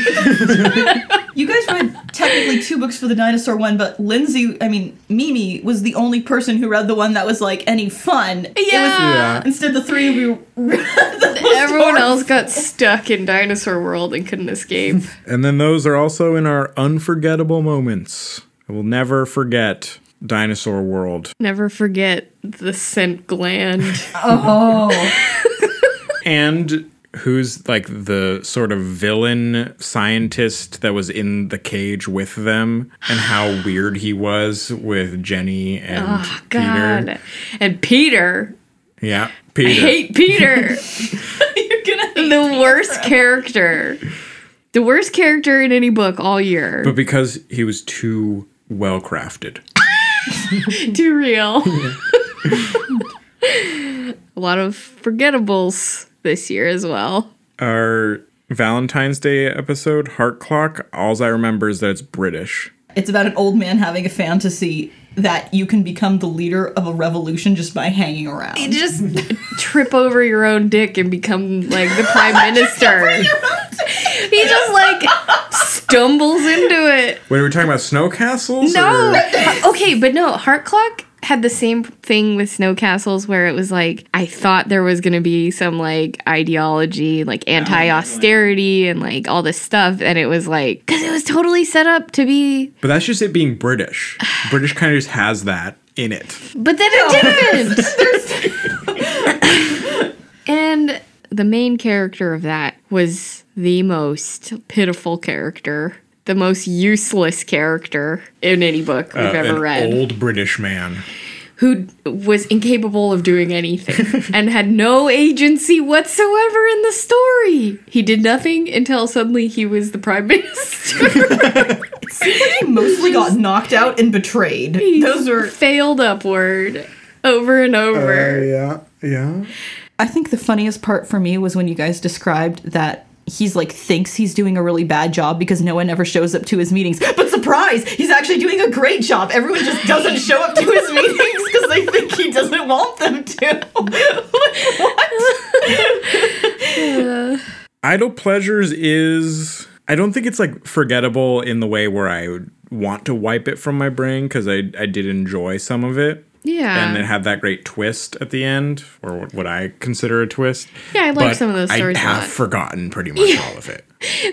You guys read technically two books for the dinosaur one, but Lindsay, I mean, Mimi was the only person who read the one that was like any fun. It was- Yeah. instead, the three of you read the most Everyone horror- else got stuck in Dinosaur World and couldn't escape. and then those are also in our unforgettable moments. I will never forget Dinosaur World. Never forget the scent gland. Oh, and who's like the sort of villain scientist that was in the cage with them and how weird he was with Jenny and Oh, Peter. And Peter. Yeah, I Peter. hate Peter. you're gonna hate the worst character. The worst character in any book all year. but because he was too well crafted. Too real. A lot of forgettables this year as well. Our Valentine's Day episode, Heart Clock, all I remember is that it's British. It's about an old man having a fantasy that you can become the leader of a revolution just by hanging around. You just trip over your own dick and become like the prime minister. he just like stumbles into it. Wait, are we talking about snow castles? No. or- Okay, but no, Heart Clock had the same thing with Snow Castles where it was like I thought there was going to be some like ideology, like anti-austerity and like all this stuff and it was like cuz it was totally set up to be But that's just it being British. British kind of just has that in it. but then it didn't. and the main character of that was the most pitiful character, the most useless character in any book we've Uh, ever an read. old British man. who was incapable of doing anything and had no agency whatsoever in the story. He did nothing until suddenly he was the prime minister. he mostly got knocked out and betrayed. Those are. failed upward over and over. yeah, yeah. I think the funniest part for me was when you guys described that he's like thinks he's doing a really bad job because no one ever shows up to his meetings. But surprise, he's actually doing a great job. Everyone just doesn't show up to his meetings because they think he doesn't want them to. what? Idle Pleasures is. I don't think it's like forgettable in the way where I would want to wipe it from my brain because I, I did enjoy some of it. Yeah. And it had that great twist at the end, or what, what I consider a twist. Yeah, I like But some of those stories I a have lot. forgotten pretty much all of it.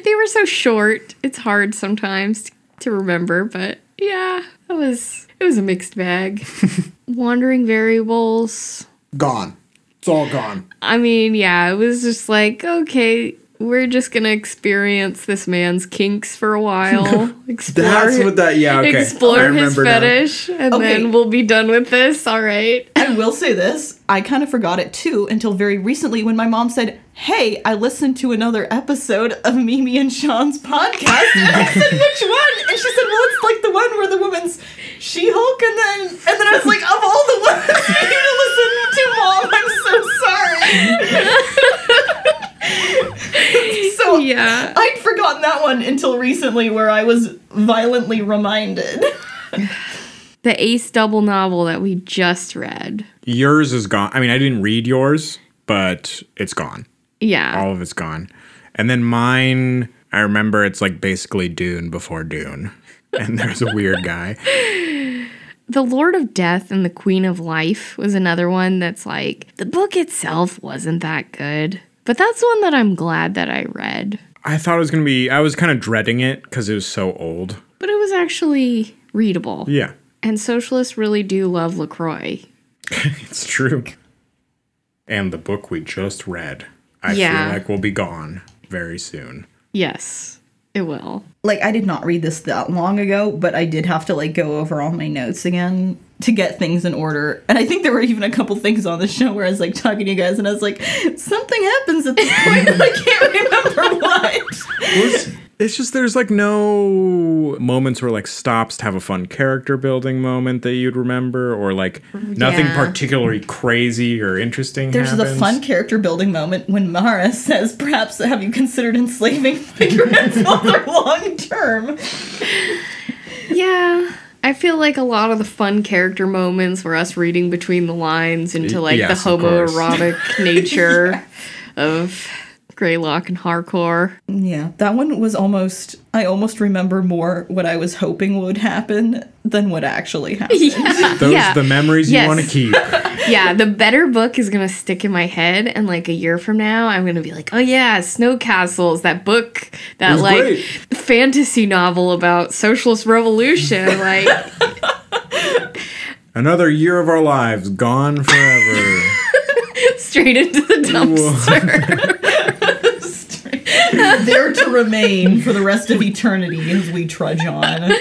They were so short. It's hard sometimes to remember, but yeah, it was it was a mixed bag. Wandering variables. Gone. It's all gone. I mean, yeah, it was just like, okay, we're just gonna experience this man's kinks for a while. Explore, That's what that. Yeah. Okay. I explore his remember now. fetish, and Okay. then we'll be done with this. All right. I will say this I kind of forgot it too until very recently when my mom said, Hey, I listened to another episode of Mimi and Sean's podcast. And I said, Which one? And she said, Well, it's like the one where the woman's She Hulk. And then, and then I was like, Of all the ones for you to listen to, mom, I'm so sorry. so Yeah. I'd forgotten that one until recently where I was violently reminded. The ace double novel that we just read. Yours is gone. I mean, I didn't read yours, but it's gone. Yeah. All of it's gone. And then mine, I remember it's like basically Dune before Dune. And there's a weird guy. The Lord of Death and the Queen of Life was another one that's like the book itself wasn't that good. But that's one that I'm glad that I read. I thought it was going to be, I was kind of dreading it because it was so old. But it was actually readable. Yeah, And socialists really do love LaCroix. it's true. And the book we just read, I Yeah. feel like will be gone very soon. Yes, it will. like I did not read this that long ago, but I did have to like go over all my notes again to get things in order. And I think there were even a couple things on the show where I was like talking to you guys and I was like, something happens at this point, but I can't remember what. It's just there's like no moments where like stops to have a fun character building moment that you'd remember, or like nothing Yeah. particularly crazy or interesting. There's happens. the fun character building moment when Mara says, perhaps have you considered enslaving my grandfather long term? Yeah. I feel like a lot of the fun character moments were us reading between the lines into like yes, the homoerotic nature of Greylock and Hardcore. Yeah, that one was almost, I almost remember more what I was hoping would happen than what actually happened. Those yeah. the memories you want to keep. yeah, the better book is gonna stick in my head, and like a year from now, I'm gonna be like, oh yeah, Snow Castles, that book, that like great. fantasy novel about socialist revolution. Like, Another year of our lives gone forever. Straight into the dumpster. there to remain for the rest of eternity as we trudge on.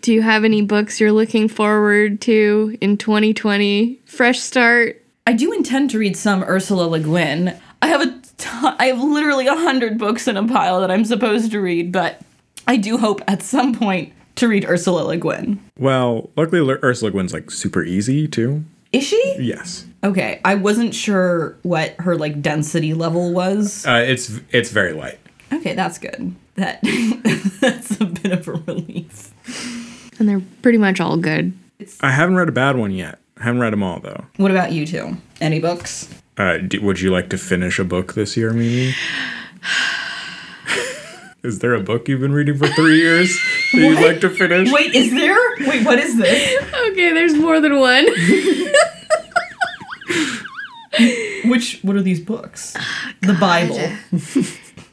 Do you have any books you're looking forward to in 2020? Fresh start. I do intend to read some Ursula Le Guin. I have a ton, I have literally a hundred books in a pile that I'm supposed to read, but I do hope at some point to read Ursula Le Guin. well, luckily Ursula Le Guin's like super easy too. Is she? Yes, Okay, I wasn't sure what her like density level was. uh, it's it's very light. Okay, that's good. That that's a bit of a relief. And they're pretty much all good. I haven't read a bad one yet. I haven't read them all though. What about you two? Any books? Uh, d would you like to finish a book this year, Mimi? Is there a book you've been reading for three years that you'd like to finish? Wait, is there? Wait, what is this? Okay, there's more than one. Which what are these books? The Bible.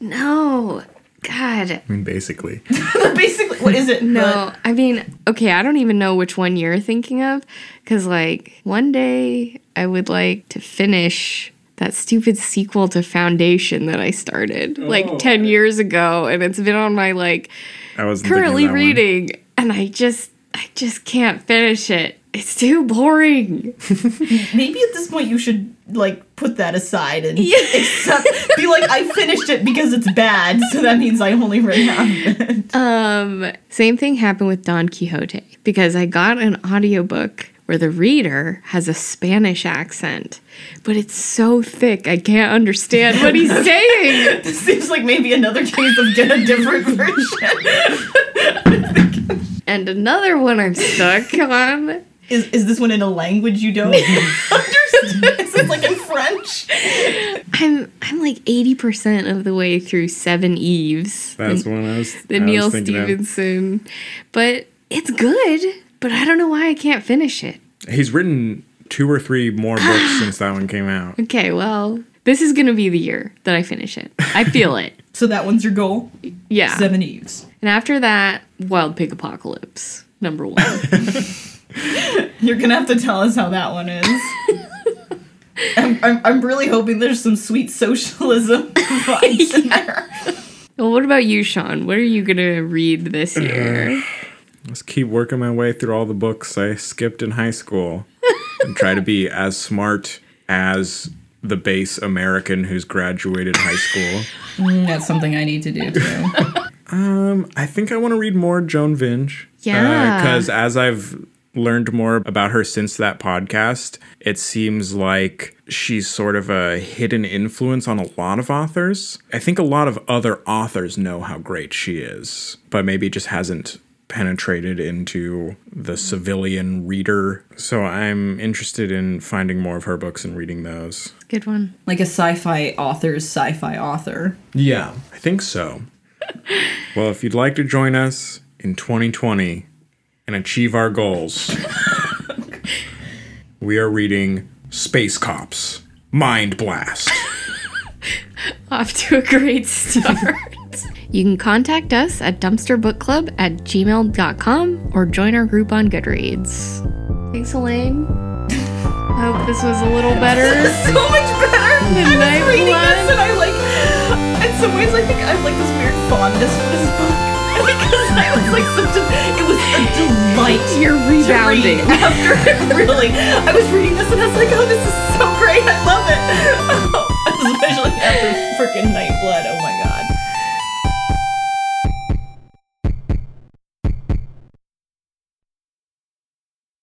no. God. I mean, basically. Basically, what is it? No, I mean, okay, I don't even know which one you're thinking of. Because, like, one day I would like to finish that stupid sequel to Foundation that I started oh, like 10 years ago. And it's been on my, like, I was currently reading. And I just, I just can't finish it. It's too boring. Maybe at this point you should like put that aside and accept, be like, I finished it because it's bad, so that means I only read half of it. Um, same thing happened with Don Quixote because I got an audiobook where the reader has a Spanish accent, but it's so thick I can't understand what he's saying. This seems like maybe another case of get a different version. And another one I'm stuck on. Is is this one in a language you don't understand? Is it like in French? I'm I'm like 80% of the way through Seveneves. That's the, one I was. the I was Neal of. Stephenson. But it's good, but I don't know why I can't finish it. He's written two or three more books since that one came out. Okay, well, this is going to be the year that I finish it. I feel it. So that one's your goal? Yeah. Seven Eves. And after that, Wild Pig Apocalypse, number one. You're gonna have to tell us how that one is. I'm, I'm, I'm really hoping there's some sweet socialism vibes in there. well, what about you, Sean? What are you going to read this uh, year? Let's keep working my way through all the books I skipped in high school and try to be as smart as the base American who's graduated high school. Mm, that's something I need to do too. Um, I think I want to read more Joan Vinge. Uh, yeah. Because as I've learned more about her since that podcast, it seems like she's sort of a hidden influence on a lot of authors. I think a lot of other authors know how great she is, but maybe just hasn't penetrated into the civilian reader. So I'm interested in finding more of her books and reading those. Good one. like a sci-fi author's sci-fi author. Yeah, I think so. well, if you'd like to join us in 2020 and achieve our goals, we are reading Space Cops Mind Blast Off to a great start. you can contact us at dumpsterbookclub at gmail.com or join our group on Goodreads. Thanks, Elaine. I hope this was a little better. so much better. The I was reading Blood. this and I like, in some ways, I think I have like this weird fondness for this book because I was like such a, it was a delight. You're rebounding. after it really. I was reading this and I was like, oh, this is so great. I love it. Especially after freaking Nightblood. Oh my god.